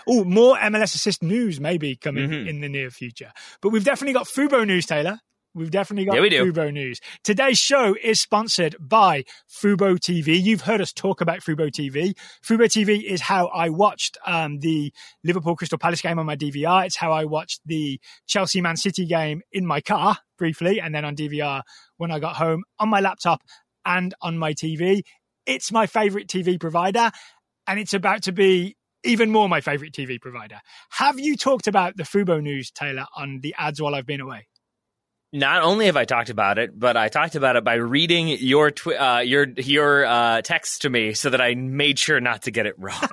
oh, more MLS assist news maybe coming mm-hmm. in the near future. But we've definitely got Fubo news, Taylor. We've definitely got yeah, we do. Fubo news. Today's show is sponsored by Fubo TV. You've heard us talk about Fubo TV. Fubo TV is how I watched um, the Liverpool Crystal Palace game on my DVR. It's how I watched the Chelsea Man City game in my car briefly, and then on DVR when I got home on my laptop and on my TV. It's my favorite TV provider and it's about to be even more my favorite TV provider. Have you talked about the Fubo news, Taylor, on the ads while I've been away? Not only have I talked about it, but I talked about it by reading your twi- uh, your your uh, text to me, so that I made sure not to get it wrong.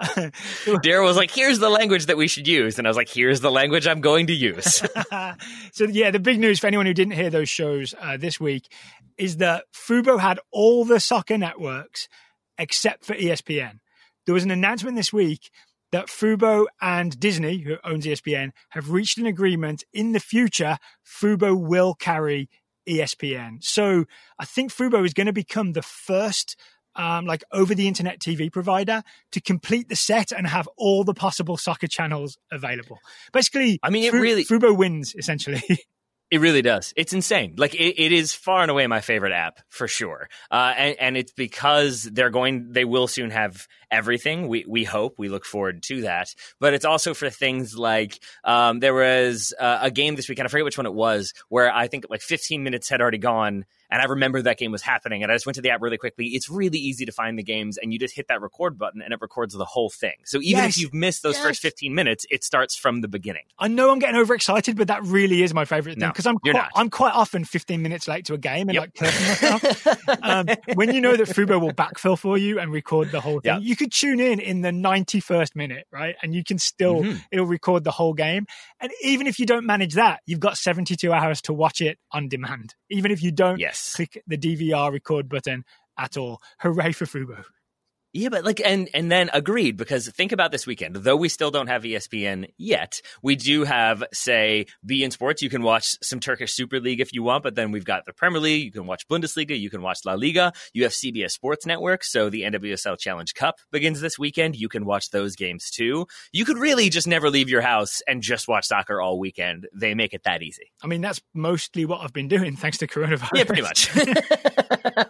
Daryl was like, "Here's the language that we should use," and I was like, "Here's the language I'm going to use." so, yeah, the big news for anyone who didn't hear those shows uh, this week is that Fubo had all the soccer networks except for ESPN. There was an announcement this week that Fubo and Disney, who owns ESPN, have reached an agreement in the future. Fubo will carry ESPN. So I think Fubo is going to become the first um, like over the internet TV provider to complete the set and have all the possible soccer channels available. Basically, I mean, it really Fubo wins essentially. It really does. It's insane. Like it, it is far and away my favorite app for sure. Uh, and, and it's because they're going, they will soon have everything. We we hope. We look forward to that. But it's also for things like um, there was uh, a game this weekend. I forget which one it was, where I think like 15 minutes had already gone and I remember that game was happening, and I just went to the app really quickly. It's really easy to find the games, and you just hit that record button, and it records the whole thing. So even Yes. if you've missed those Yes. first 15 minutes, it starts from the beginning. I know I'm getting overexcited, but that really is my favorite thing No, because I'm quite. I'm quite often 15 minutes late to a game and Yep. like cursing myself. um, when you know that Fubo will backfill for you and record the whole thing, Yeah. you could tune in in the 91st minute, right? And you can still Mhm. it'll record the whole game. And even if you don't manage that, you've got 72 hours to watch it on demand. Even if you don't Yes. click the DVR record button at all. Hooray for Fubo. Yeah, but like, and and then agreed because think about this weekend. Though we still don't have ESPN yet, we do have, say, beIN Sports. You can watch some Turkish Super League if you want, but then we've got the Premier League. You can watch Bundesliga. You can watch La Liga. You have CBS Sports Network. So the NWSL Challenge Cup begins this weekend. You can watch those games too. You could really just never leave your house and just watch soccer all weekend. They make it that easy. I mean, that's mostly what I've been doing thanks to coronavirus. Yeah, pretty much.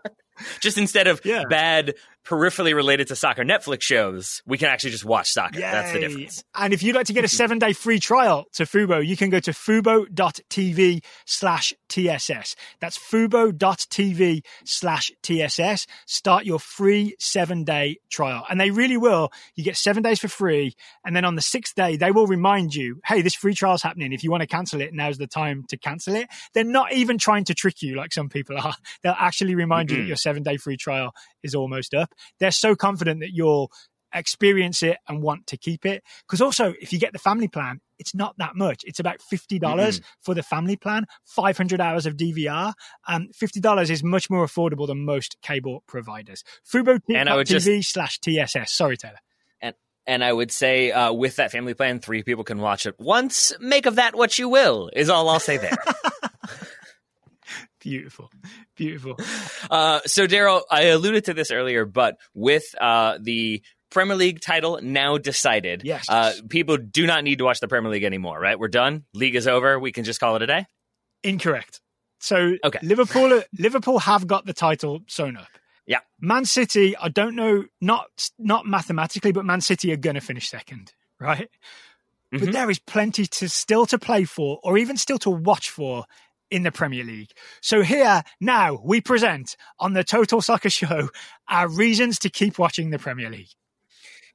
just instead of Yeah. bad peripherally related to soccer Netflix shows, we can actually just watch soccer. That's the difference. And if you'd like to get a seven day free trial to Fubo, you can go to fubo.tv slash TSS. That's fubo.tv slash TSS. Start your free seven day trial. And they really will. You get seven days for free. And then on the sixth day, they will remind you, hey, this free trial's happening. If you want to cancel it, now's the time to cancel it. They're not even trying to trick you like some people are. They'll actually remind you that your seven day free trial is almost up. They're so confident that you'll experience it and want to keep it. Because also, if you get the family plan, it's not that much. It's about $50 for the family plan, 500 hours of DVR. Um, $50 is much more affordable than most cable providers. Fubo And TV slash TSS. Sorry, Taylor. And I would say, uh, with that family plan, three people can watch it once. Make of that what you will, is all I'll say there. Beautiful. Beautiful. uh, so, Daryl, I alluded to this earlier, but with uh, the Premier League title now decided, Yes. uh, people do not need to watch the Premier League anymore, right? We're done. League is over. We can just call it a day. Incorrect. So Okay. Liverpool Liverpool have got the title sewn up. Yeah. Man City, I don't know, not not mathematically, but Man City are going to finish second, right? But Mhm. there is plenty to still to play for, or even still to watch for in the Premier League. So here now we present on the Total Soccer Show our reasons to keep watching the Premier League.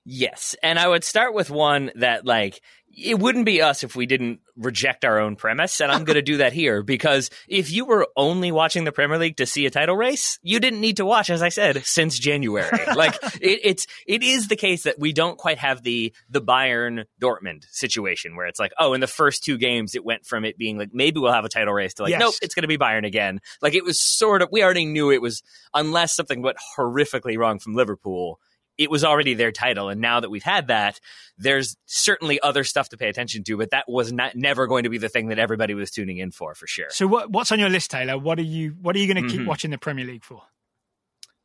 Yes. And I would start with one that, like, it wouldn't be us if we didn't reject our own premise. And I'm going to do that here because if you were only watching the Premier League to see a title race, you didn't need to watch, as I said, since January. like it, it's, it is the case that we don't quite have the, the Bayern Dortmund situation where it's like, oh, in the first two games, it went from it being like, maybe we'll have a title race to like, Yes. nope, it's going to be Bayern again. Like it was sort of, we already knew it was, unless something went horrifically wrong from Liverpool, it was already their title. And now that we've had that, there's certainly other stuff to pay attention to, but that was not never going to be the thing that everybody was tuning in for, for sure. So what, what's on your list, Taylor? What are you what are you going to keep Mhm. watching the Premier League for?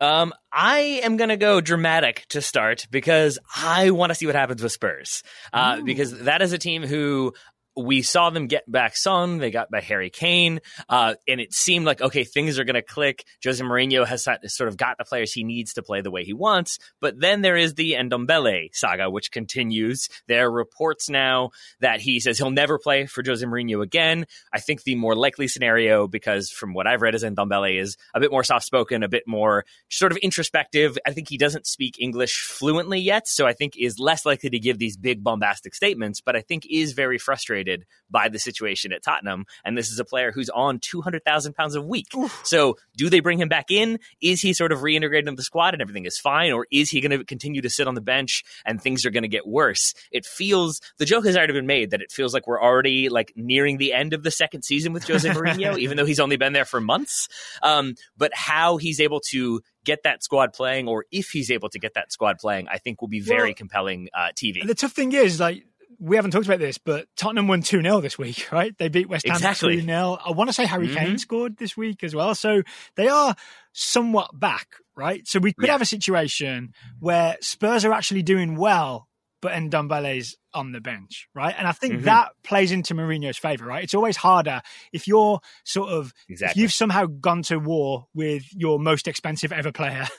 Um, I am going to go dramatic to start because I want to see what happens with Spurs. Uh, because that is a team who we saw them get back Son. They got by Harry Kane. Uh, and it seemed like, okay, things are going to click. Jose Mourinho has sort- sort of got the players he needs to play the way he wants. But then there is the Ndombele saga, which continues. There are reports now that he says he'll never play for Jose Mourinho again. I think the more likely scenario, because from what I've read, is Ndombele is a bit more soft spoken, a bit more sort of introspective. I think he doesn't speak English fluently yet, so I think is less likely to give these big bombastic statements, but I think is very frustrated by the situation at Tottenham. And this is a player who's on 200,000 pounds a week. So do they bring him back in? Is he sort of reintegrated into the squad and everything is fine? Or is he going to continue to sit on the bench and things are going to get worse? It feels, the joke has already been made that it feels like we're already like nearing the end of the second season with Jose Mourinho, even though he's only been there for months. Um, but how he's able to get that squad playing, or if he's able to get that squad playing, I think will be very Well, compelling uh, TV. The tough thing is, like, we haven't talked about this, but Tottenham won 2 0 this week, right? They beat West Ham Exactly. 3 0. I want to say Harry Mhm. Kane scored this week as well. So they are somewhat back, right? So we could Yeah. have a situation where Spurs are actually doing well but Ndombele's on the bench, right? And I think mm-hmm. that plays into Mourinho's favor, right? It's always harder if you're sort of exactly. if you've somehow gone to war with your most expensive ever player.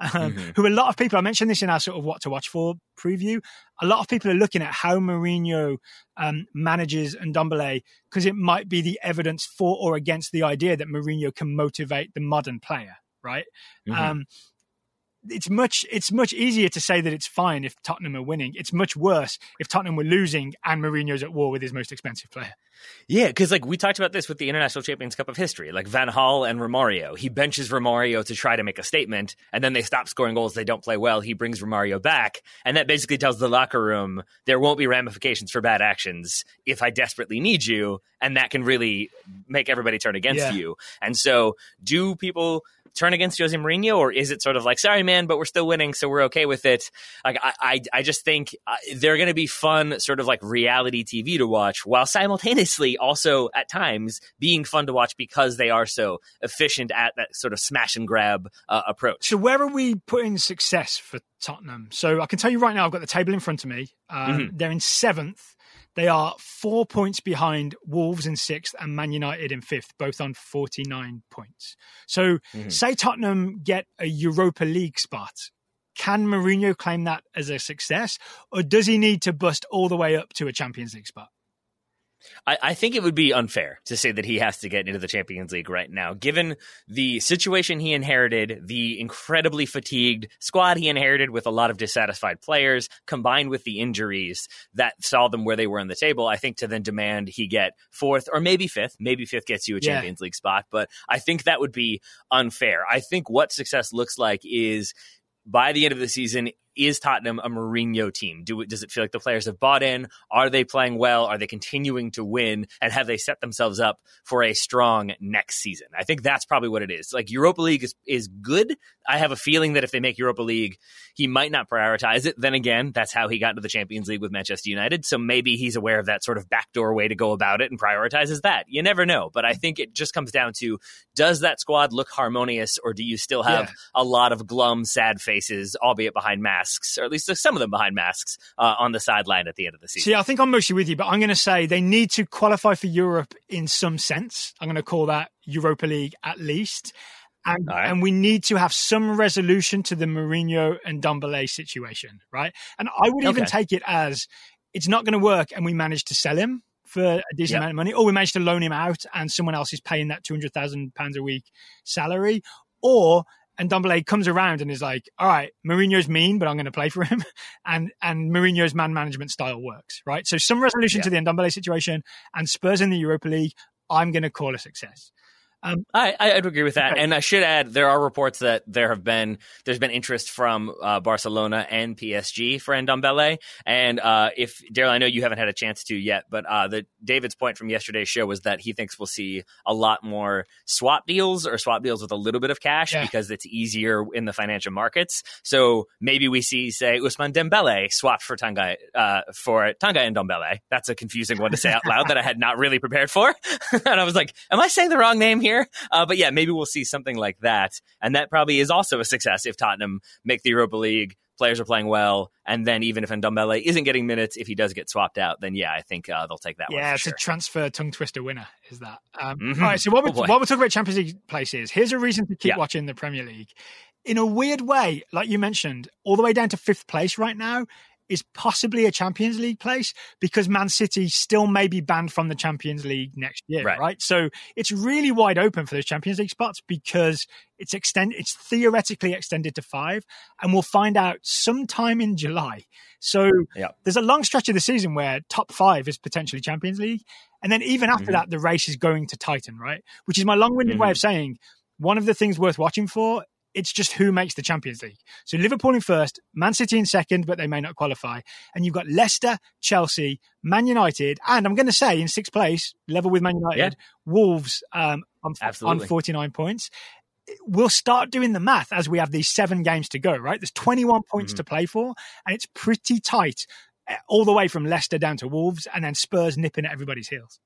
Um, mm-hmm. Who a lot of people, I mentioned this in our sort of what to watch for preview. A lot of people are looking at how Mourinho um, manages and Ndombele because it might be the evidence for or against the idea that Mourinho can motivate the modern player, right? Mm-hmm. Um, it's much it's much easier to say that it's fine if Tottenham are winning. It's much worse if Tottenham were losing and Mourinho's at war with his most expensive player. Yeah, because like we talked about this with the International Champions Cup of history, like Van Gaal and Romario. He benches Romario to try to make a statement, and then they stop scoring goals. They don't play well. He brings Romario back, and that basically tells the locker room there won't be ramifications for bad actions if I desperately need you, and that can really make everybody turn against yeah. you. And so, do people turn against Jose Mourinho, or is it sort of like, sorry, man, but we're still winning, so we're okay with it? Like, I, I, I just think uh, they're going to be fun, sort of like reality TV to watch, while simultaneously also at times being fun to watch because they are so efficient at that sort of smash and grab uh, approach. So, where are we putting success for Tottenham? So, I can tell you right now, I've got the table in front of me. Um, mm-hmm. They're in seventh. They are four points behind Wolves in sixth and Man United in fifth, both on 49 points. So, mm-hmm. say Tottenham get a Europa League spot. Can Mourinho claim that as a success, or does he need to bust all the way up to a Champions League spot? I, I, think it would be unfair to say that he has to get into the Champions League right now, given the situation he inherited, the incredibly fatigued squad he inherited with a lot of dissatisfied players, combined with the injuries that saw them where they were on the table. I think to then demand he get fourth or maybe fifth, maybe fifth gets you a Champions. League spot, but I think that would be unfair. I think what success looks like is by the end of the season, is Tottenham a Mourinho team? Do does it feel like the players have bought in? Are they playing well? Are they continuing to win? And have they set themselves up for a strong next season? I think that's probably what it is. Like Europa League is is good. I have a feeling that if they make Europa League, he might not prioritize it. Then again, that's how he got into the Champions League with Manchester United. So maybe he's aware of that sort of backdoor way to go about it and prioritizes that. You never know. But I think it just comes down to does that squad look harmonious or do you still have yeah. a lot of glum, sad faces, albeit behind masks, or at least some of them behind masks, uh, on the sideline at the end of the season? See, I think I'm mostly with you, but I'm going to say they need to qualify for Europe in some sense. I'm going to call that Europa League at least. And, right. and, we need to have some resolution to the Mourinho and Ndombele situation, right? And I would even take it as it's not going to work, and we managed to sell him for a decent yep. amount of money, or we managed to loan him out, and someone else is paying that two hundred thousand pounds a week salary, or and Ndombele comes around and is like, "All right, Mourinho's mean, but I'm going to play for him," and and Mourinho's man management style works, right? So some resolution to the Ndombele situation and Spurs in the Europa League, I'm going to call a success. Um, I, I'd agree with that, and I should add there are reports that there have been there's been interest from uh, Barcelona and PSG for Ndombele, and uh, if Daryl, I know you haven't had a chance to yet, but uh, the David's point from yesterday's show was that he thinks we'll see a lot more swap deals or swap deals with a little bit of cash yeah. because it's easier in the financial markets. So maybe we see say Ousmane Dembele swapped for Tanga uh, for Tanga Ndombele. That's a confusing one to say out loud that I had not really prepared for, and I was like, am I saying the wrong name here? Here. Uh, but yeah, maybe we'll see something like that. And that probably is also a success if Tottenham make the Europa League. Players are playing well, and then even if Ndombele isn't getting minutes, if he does get swapped out, then yeah, I think uh, they'll take that. Yeah, it's sure. a transfer tongue twister winner. Is that um, mm-hmm. all right? So what we're, oh what we're talking about Champions League places. Here's a reason to keep yeah. watching the Premier League. In a weird way, like you mentioned, all the way down to fifth place right now is possibly a Champions League place because Man City still may be banned from the Champions League next year, right? right? So it's really wide open for those Champions League spots because it's extend it's theoretically extended to five, and we'll find out sometime in July. So yeah. there's a long stretch of the season where top five is potentially Champions League, and then even after mm-hmm. that, the race is going to tighten, right? Which is my long-winded mm-hmm. way of saying one of the things worth watching for it's just who makes the Champions League. So Liverpool in first, Man City in second, but they may not qualify. And you've got Leicester, Chelsea, Man United, and I'm going to say in sixth place, level with Man United, yeah. Wolves um, on, on 49 points. We'll start doing the math as we have these seven games to go, right? There's 21 points mm-hmm. to play for, and it's pretty tight eh, all the way from Leicester down to Wolves, and then Spurs nipping at everybody's heels.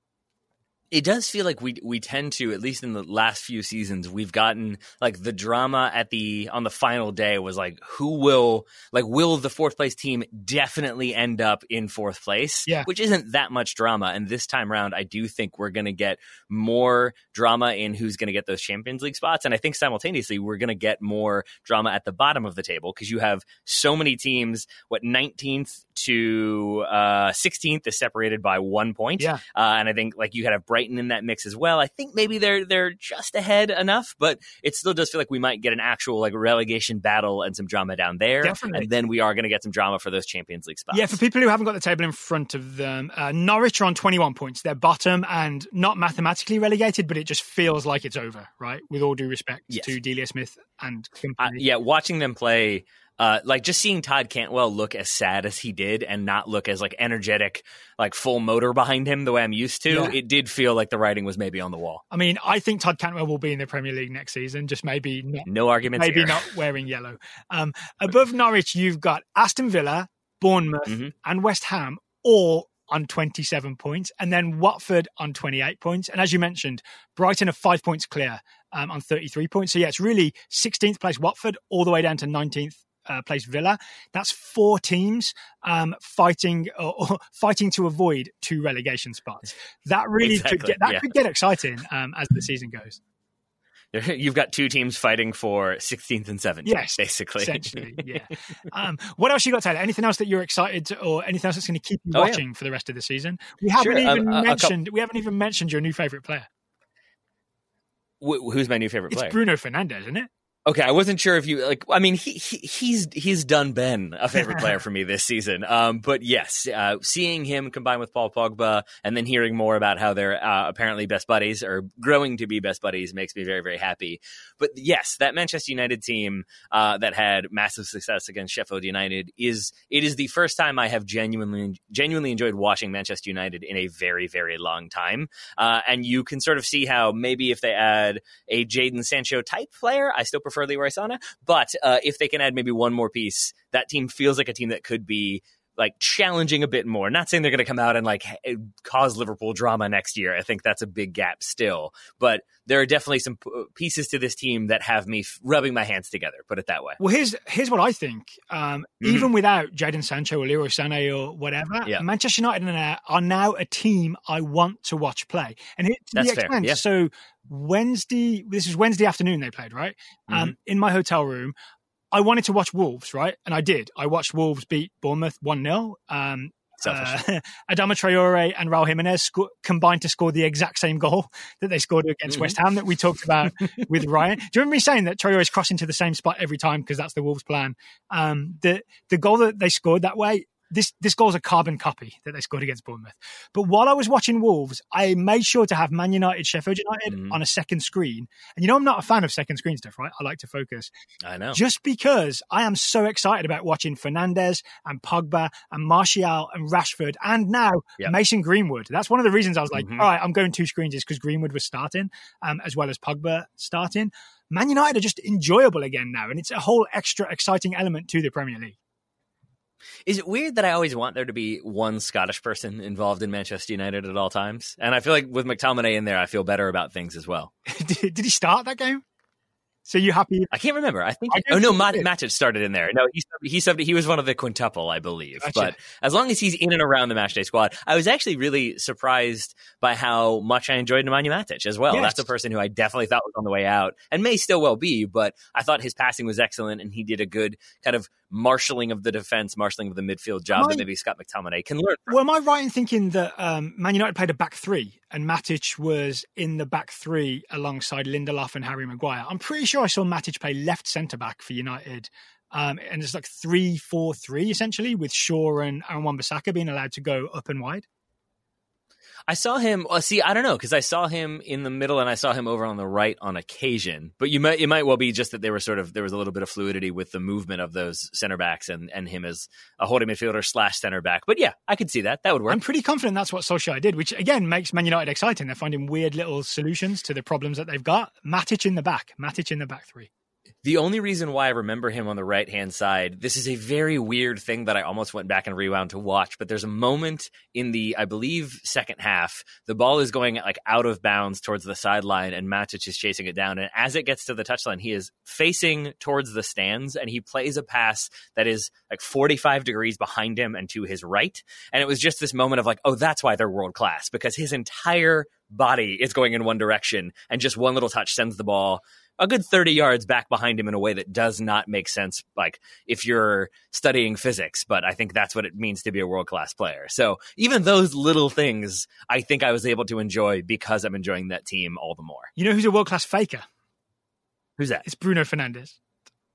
It does feel like we we tend to at least in the last few seasons we've gotten like the drama at the on the final day was like who will like will the fourth place team definitely end up in fourth place? Yeah. Which isn't that much drama. And this time around i do think we're going to get more drama in who's going to get those champions league spots. And i think simultaneously we're going to get more drama at the bottom of the table because you have so many teams what 19th to uh 16th is separated by one point. Yeah. Uh, and i think like you have bright Brighton in that mix as well. I think maybe they're they're just ahead enough, but it still does feel like we might get an actual like relegation battle and some drama down there. Definitely. And then we are going to get some drama for those Champions League spots. Yeah, for people who haven't got the table in front of them, uh, Norwich are on 21 points. They're bottom and not mathematically relegated, but it just feels like it's over, right? With all due respect yes. to Delia Smith and uh, yeah, watching them play uh, like just seeing Todd Cantwell look as sad as he did and not look as like energetic, like full motor behind him the way I'm used to, Yeah. it did feel like the writing was maybe on the wall. I mean, I think Todd Cantwell will be in the Premier League next season, just maybe not, No arguments maybe here. not wearing yellow. Um, above Norwich, you've got Aston Villa, Bournemouth, Mhm. and West Ham all on 27 points, and then Watford on 28 points. And as you mentioned, Brighton are five points clear um, on 33 points. So yeah, it's really 16th place Watford all the way down to 19th. Uh, place Villa. That's four teams um, fighting or, or fighting to avoid two relegation spots. That really could get that yeah. could get exciting um, as the season goes. You've got two teams fighting for 16th and 17th, Yes, basically. Essentially, yeah. Um, what else you got, Taylor? Anything else that you're excited to, or anything else that's going to keep you Oh, yeah. watching for the rest of the season? We haven't Sure, um, even a- a coup- mentioned. we haven't even mentioned your new favorite player. Wh- who's my new favorite It's player? Bruno Fernandes, isn't it? Okay, I wasn't sure if you like. I mean, he, he he's he's done been a favorite player for me this season. Um, but yes, uh, seeing him combine with Paul Pogba and then hearing more about how they're uh, apparently best buddies or growing to be best buddies makes me very very happy. But yes, that Manchester United team uh, that had massive success against Sheffield United is it is the first time I have genuinely genuinely enjoyed watching Manchester United in a very very long time. Uh, and you can sort of see how maybe if they add a Jadon Sancho type player. I still prefer Leroy Sané, but uh, if they can add maybe one more piece, that team feels like a team that could be like challenging a bit more. Not saying they're going to come out and like cause Liverpool drama next year. I think that's a big gap still, but there are definitely some p- pieces to this team that have me f- rubbing my hands together. Put it that way. Well, here's here's what I think. Um, Mhm. Even without Jadon Sancho or Leroy Sané or whatever, Yeah. Manchester United are now- are now a team I want to watch play. And it, to That's the extent, yeah. so Wednesday, this is Wednesday afternoon they played, right? Mm-hmm. Um, in my hotel room, I wanted to watch Wolves, right? And I did. I watched Wolves beat Bournemouth 1 0. Um, Selfish. uh, Adama Traore and Raul Jimenez sco- combined to score the exact same goal that they scored against Mhm. West Ham that we talked about with Ryan. Do you remember me saying that Traore is crossing to the same spot every time because that's the Wolves' plan? Um, the the goal that they scored that way. This this goal's a carbon copy that they scored against Bournemouth. But while I was watching Wolves, I made sure to have Man United, Sheffield United Mhm. on a second screen. And you know, I'm not a fan of second screen stuff, right? I like to focus I know. just because I am so excited about watching Fernandes and Pogba and Martial and Rashford and now Yep. Mason Greenwood. That's one of the reasons I was like, Mhm. all right, I'm going two screens is because Greenwood was starting, um, as well as Pogba starting. Man United are just enjoyable again now, and it's a whole extra exciting element to the Premier League. Is it weird that I always want there to be one Scottish person involved in Manchester United at all times? And I feel like with McTominay in there, I feel better about things as well. did, did he start that game? So you happy? I can't remember. I think. I oh no, Mat-. Matic started in there. No, he subbed, he subbed, he was one of the quintuple, I believe. Gotcha. But as long as he's in and around the matchday squad, I was actually really surprised by how much I enjoyed Nemanja Matic as well. Yes. That's a person who I definitely thought was on the way out and may still well be. But I thought his passing was excellent, and he did a good kind of marshaling of the defense, marshaling of the midfield job Am that maybe Scott McTominay can learn. From. Well, am I right in thinking that um, Man United played a back three and Matic was in the back three alongside Lindelof and Harry Maguire? I'm pretty sure I saw Matic play left centre back for United. Um, and it's like three, four, three essentially, with Shaw and Aaron Wan-Bissaka being allowed to go up and wide. I saw him. Well, see, I don't know because I saw him in the middle and I saw him over on the right on occasion. But you might, it might well be just that they were sort of there was a little bit of fluidity with the movement of those center backs and and him as a holding midfielder slash center back. But yeah, I could see that. That would work. I'm pretty confident that's what Solskjaer did, which again makes Man United exciting. They're finding weird little solutions to the problems that they've got. Matic in the back, Matic in the back three. The only reason why I remember him on the right hand side, this is a very weird thing that I almost went back and rewound to watch, but there's a moment in the, I believe, second half. The ball is going like out of bounds towards the sideline, and Matic is chasing it down. And as it gets to the touchline, he is facing towards the stands and he plays a pass that is like 45 degrees behind him and to his right. And it was just this moment of like, oh, that's why they're world class because his entire body is going in one direction and just one little touch sends the ball a good 30 yards back behind him in a way that does not make sense like if you're studying physics but i think that's what it means to be a world class player so even those little things i think i was able to enjoy because i'm enjoying that team all the more You know who's a world class faker? who's that It's Bruno Fernandes.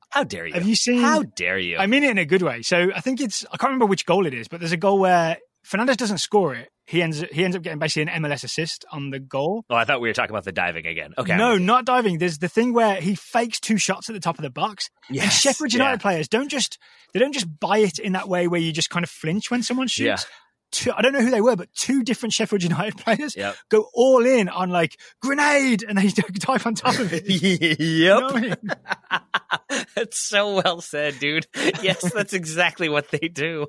how dare you Have you seen? how dare you I mean it in a good way. So I think it's I can't remember which goal it is, but there's a goal where Fernandes doesn't score it. He ends he ends up getting basically an MLS assist on the goal. oh i thought we were talking about the diving again okay no, not diving. There's the thing where he fakes two shots at the top of the box. And Yes, Sheffield yeah. United players don't just they don't just buy it in that way where you just kind of flinch when someone shoots. Yeah. Two, I don't know who they were, but two different Sheffield United players Yep. go all in on like grenade, and they dive on top of it. You yep know I mean? that's so well said, dude. Yes, that's exactly what they do.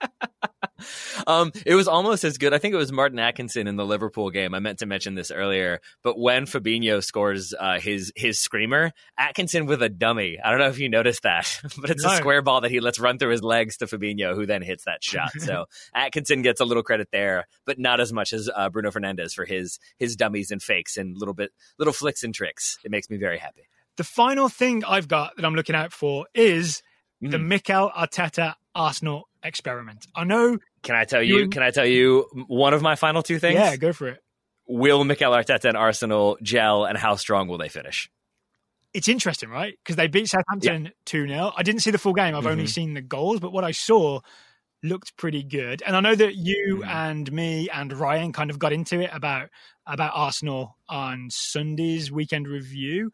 um, it was almost as good. I think it was Martin Atkinson in the Liverpool game. I meant to mention this earlier, but when Fabinho scores uh, his his screamer, Atkinson with a dummy. I don't know if you noticed that, but it's No. a square ball that he lets run through his legs to Fabinho, who then hits that shot. So Atkinson gets a little credit there, but not as much as uh, Bruno Fernandes for his his dummies and fakes and little bit little flicks and tricks. It makes me very happy. The final thing I've got that I'm looking out for is the Mm. Mikel Arteta Arsenal experiment. I know, Can I tell you? You- Can I tell you one of my final two things? yeah, go for it. Will Mikel Arteta and Arsenal gel, and how strong will they finish? It's interesting, right? Because they beat Southampton 2 0. I didn't see the full game, I've only Mhm. seen the goals, but what I saw looked pretty good. And I know that you Mhm. and me and Ryan kind of got into it about about Arsenal on Sunday's weekend review.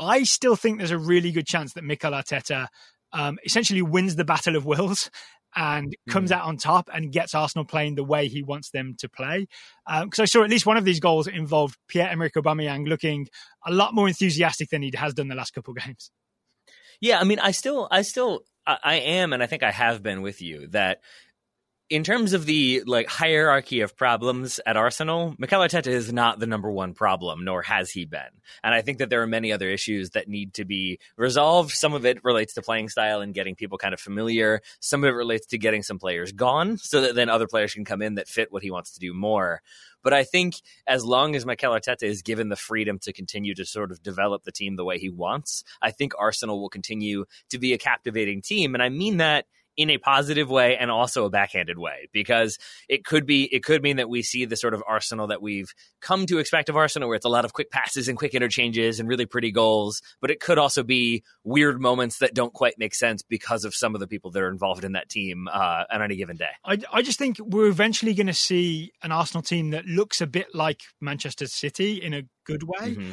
I still think there's a really good chance that Mikel Arteta um, essentially wins the battle of wills and comes out on top and gets Arsenal playing the way he wants them to play. Because I saw at least one of these goals involved Pierre-Emerick Aubameyang looking a lot more enthusiastic than he has done the last couple of games. Yeah, I mean, I still, I still, I, I am, and I think I have been with you that in terms of the like hierarchy of problems at Arsenal, Mikel Arteta is not the number one problem, nor has he been. And I think that there are many other issues that need to be resolved. Some of it relates to playing style and getting people kind of familiar. Some of it relates to getting some players gone so that then other players can come in that fit what he wants to do more. But I think as long as Mikel Arteta is given the freedom to continue to sort of develop the team the way he wants, I think Arsenal will continue to be a captivating team. And I mean that in a positive way and also a backhanded way because it could be it could mean that we see the sort of arsenal that we've come to expect of Arsenal where it's a lot of quick passes and quick interchanges and really pretty goals but it could also be weird moments that don't quite make sense because of some of the people that are involved in that team uh, on any given day I, I just think we're eventually going to see an Arsenal team that looks a bit like Manchester City in a good way. Mhm.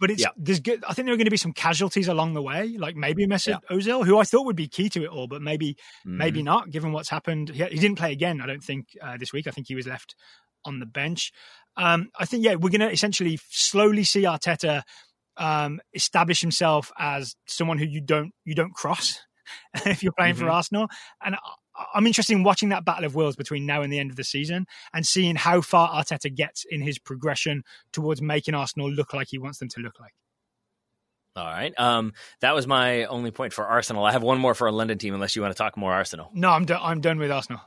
But it's Yeah. there's good. I think there are going to be some casualties along the way, like maybe Mesut Ozil, who I thought would be key to it all, but maybe maybe not, given what's happened. He, he didn't play again, I don't think, uh, this week. I think he was left on the bench. Um, I think, yeah, we're going to essentially slowly see Arteta um, establish himself as someone who you don't you don't cross if you're playing for Mhm. Arsenal. And I, I'm interested in watching that battle of wills between now and the end of the season and seeing how far Arteta gets in his progression towards making Arsenal look like he wants them to look like. all right um, that was my only point for Arsenal I have one more for a London team unless you want to talk more Arsenal No, I'm done. I'm done with Arsenal.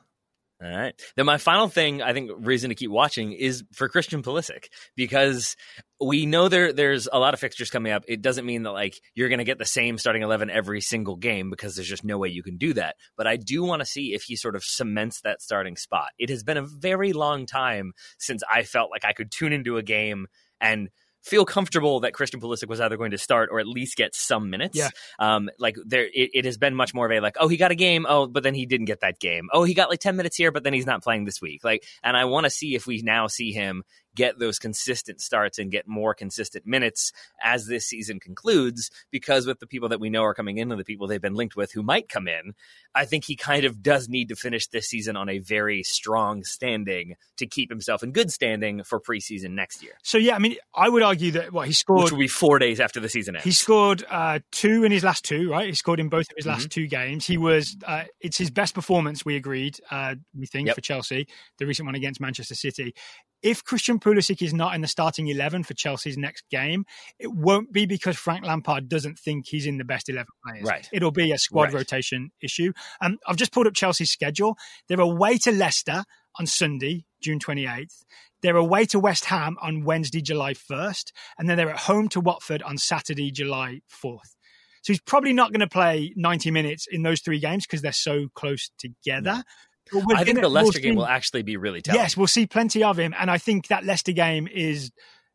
All right. Then my final thing, I think, reason to keep watching is for Christian Pulisic because we know there there's a lot of fixtures coming up. It doesn't mean that like you're going to get the same starting eleven every single game because there's just no way you can do that. But I do want to see if he sort of cements that starting spot. It has been a very long time since I felt like I could tune into a game and feel comfortable that Christian Pulisic was either going to start or at least get some minutes. Yeah. Um, like there, it, it has been much more of a like, oh, he got a game, oh, but then he didn't get that game. Oh, he got like ten minutes here, but then he's not playing this week. Like, and I want to see if we now see him get those consistent starts and get more consistent minutes as this season concludes. Because with the people that we know are coming in and the people they've been linked with who might come in, I think he kind of does need to finish this season on a very strong standing to keep himself in good standing for preseason next year. So yeah, I mean, I would argue that what he scored, which will be four days after the season ends. He scored uh, two in his last two, right? He scored in both of his last mm-hmm. two games. He was, uh, it's his best performance. We agreed, uh, we think, yep. for Chelsea. The recent one against Manchester City if Christian Pulisic is not in the starting 11 for Chelsea's next game, it won't be because Frank Lampard doesn't think he's in the best 11 players. Right. It'll be a squad right. rotation issue. Um, I've just pulled up Chelsea's schedule. They're away to Leicester on Sunday, June 28th. They're away to West Ham on Wednesday, July 1st. And then they're at home to Watford on Saturday, July 4th. So he's probably not going to play 90 minutes in those three games because they're so close together. I think the Leicester we'll game will actually be really tough. Yes, we'll see plenty of him, and I think that Leicester game is,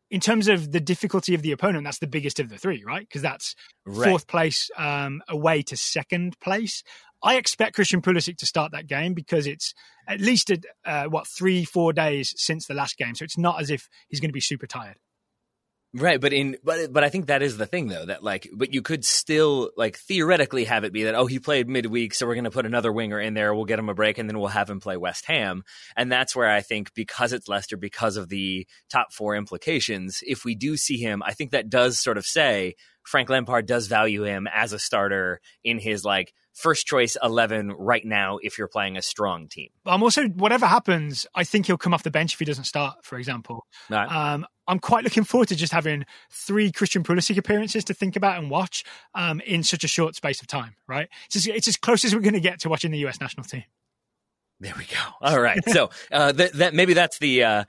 in terms of the difficulty of the opponent, that's the biggest of the three, right? Because that's right. fourth place um, away to second place. I expect Christian Pulisic to start that game because it's at least a, uh, what three, four days since the last game, so it's not as if he's going to be super tired. Right, but in but but I think that is the thing though that like but you could still like theoretically have it be that oh he played midweek so we're going to put another winger in there we'll get him a break and then we'll have him play West Ham. And that's where I think because it's Leicester because of the top 4 implications if we do see him I think that does sort of say Frank Lampard does value him as a starter in his like first choice 11 right now if you're playing a strong team. I'm also, whatever happens, I think he'll come off the bench if he doesn't start, for example. Right. Um, I'm quite looking forward to just having three Christian Pulisic appearances to think about and watch um, in such a short space of time, right? It's, just, it's as close as we're going to get to watching the US national team. There we go. All right. so uh, th- that maybe that's the uh,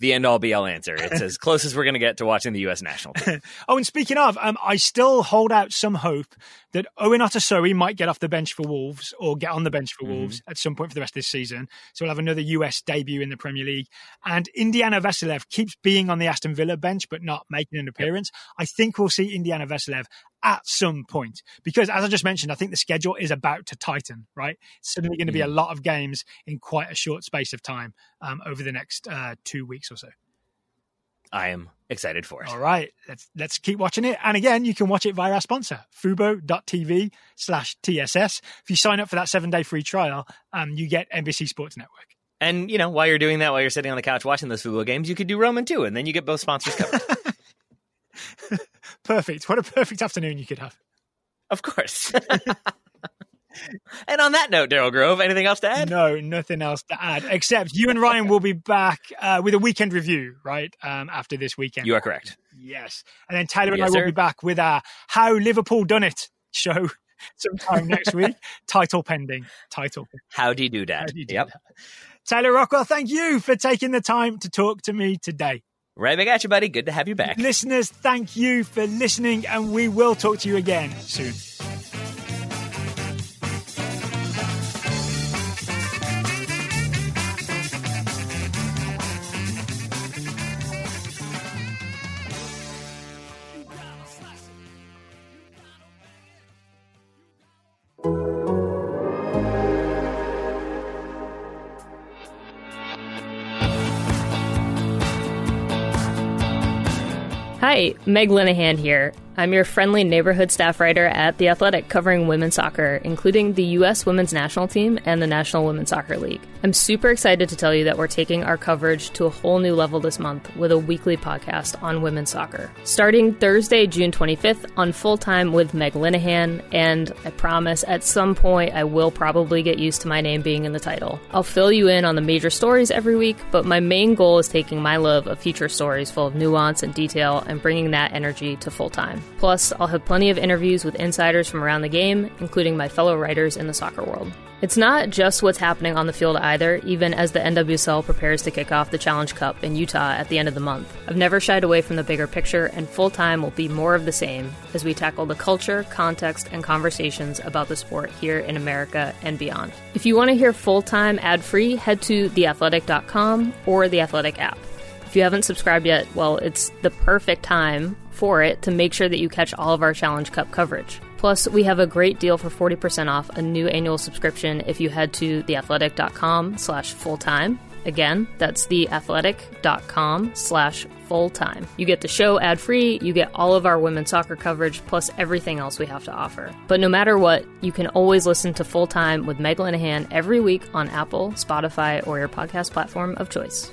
the end all be all answer. It's as close as we're going to get to watching the U.S. national team. oh, and speaking of, um, I still hold out some hope that Owen Otasowie might get off the bench for Wolves or get on the bench for mm-hmm. Wolves at some point for the rest of this season. So we'll have another US debut in the Premier League. And Indiana Vassilev keeps being on the Aston Villa bench but not making an appearance. I think we'll see Indiana Vassilev at some point because as i just mentioned i think the schedule is about to tighten right it's suddenly going to be a lot of games in quite a short space of time um, over the next uh, two weeks or so I am excited for it. All right, let's let's keep watching it. And again, you can watch it via our sponsor, Fubo.tv slash TSS. If you sign up for that seven day free trial, um, you get NBC Sports Network. And you know, while you're doing that, while you're sitting on the couch watching those Fubo games, you could do Roman too, and then you get both sponsors covered. perfect. What a perfect afternoon you could have. Of course. and on that note, Daryl Grove, anything else to add? No, nothing else to add, except you and Ryan will be back uh, with a weekend review, right? Um, after this weekend. You are correct. Yes. And then Tyler and yes, I will be back with our How Liverpool Done It show sometime next week. Title pending. Title. How do you do that? You do yep. That? Taylor Rockwell, thank you for taking the time to talk to me today. Right back at you, buddy. Good to have you back. Listeners, thank you for listening, and we will talk to you again soon. Hi, Meg Linehan here. I'm your friendly neighborhood staff writer at The Athletic covering women's soccer, including the U.S. women's national team and the National Women's Soccer League. I'm super excited to tell you that we're taking our coverage to a whole new level this month with a weekly podcast on women's soccer. Starting Thursday, June 25th on full time with Meg Linehan, and I promise at some point I will probably get used to my name being in the title. I'll fill you in on the major stories every week, but my main goal is taking my love of feature stories full of nuance and detail and bringing that energy to full time. Plus, I'll have plenty of interviews with insiders from around the game, including my fellow writers in the soccer world. It's not just what's happening on the field either, even as the NWSL prepares to kick off the Challenge Cup in Utah at the end of the month. I've never shied away from the bigger picture, and full time will be more of the same as we tackle the culture, context, and conversations about the sport here in America and beyond. If you want to hear full time ad free, head to theathletic.com or the Athletic app. If you haven't subscribed yet, well, it's the perfect time for it to make sure that you catch all of our Challenge Cup coverage. Plus, we have a great deal for 40% off a new annual subscription if you head to theathletic.com slash full-time. Again, that's theathletic.com slash full time. You get the show ad free, you get all of our women's soccer coverage, plus everything else we have to offer. But no matter what, you can always listen to Full Time with Meg Linehan every week on Apple, Spotify, or your podcast platform of choice.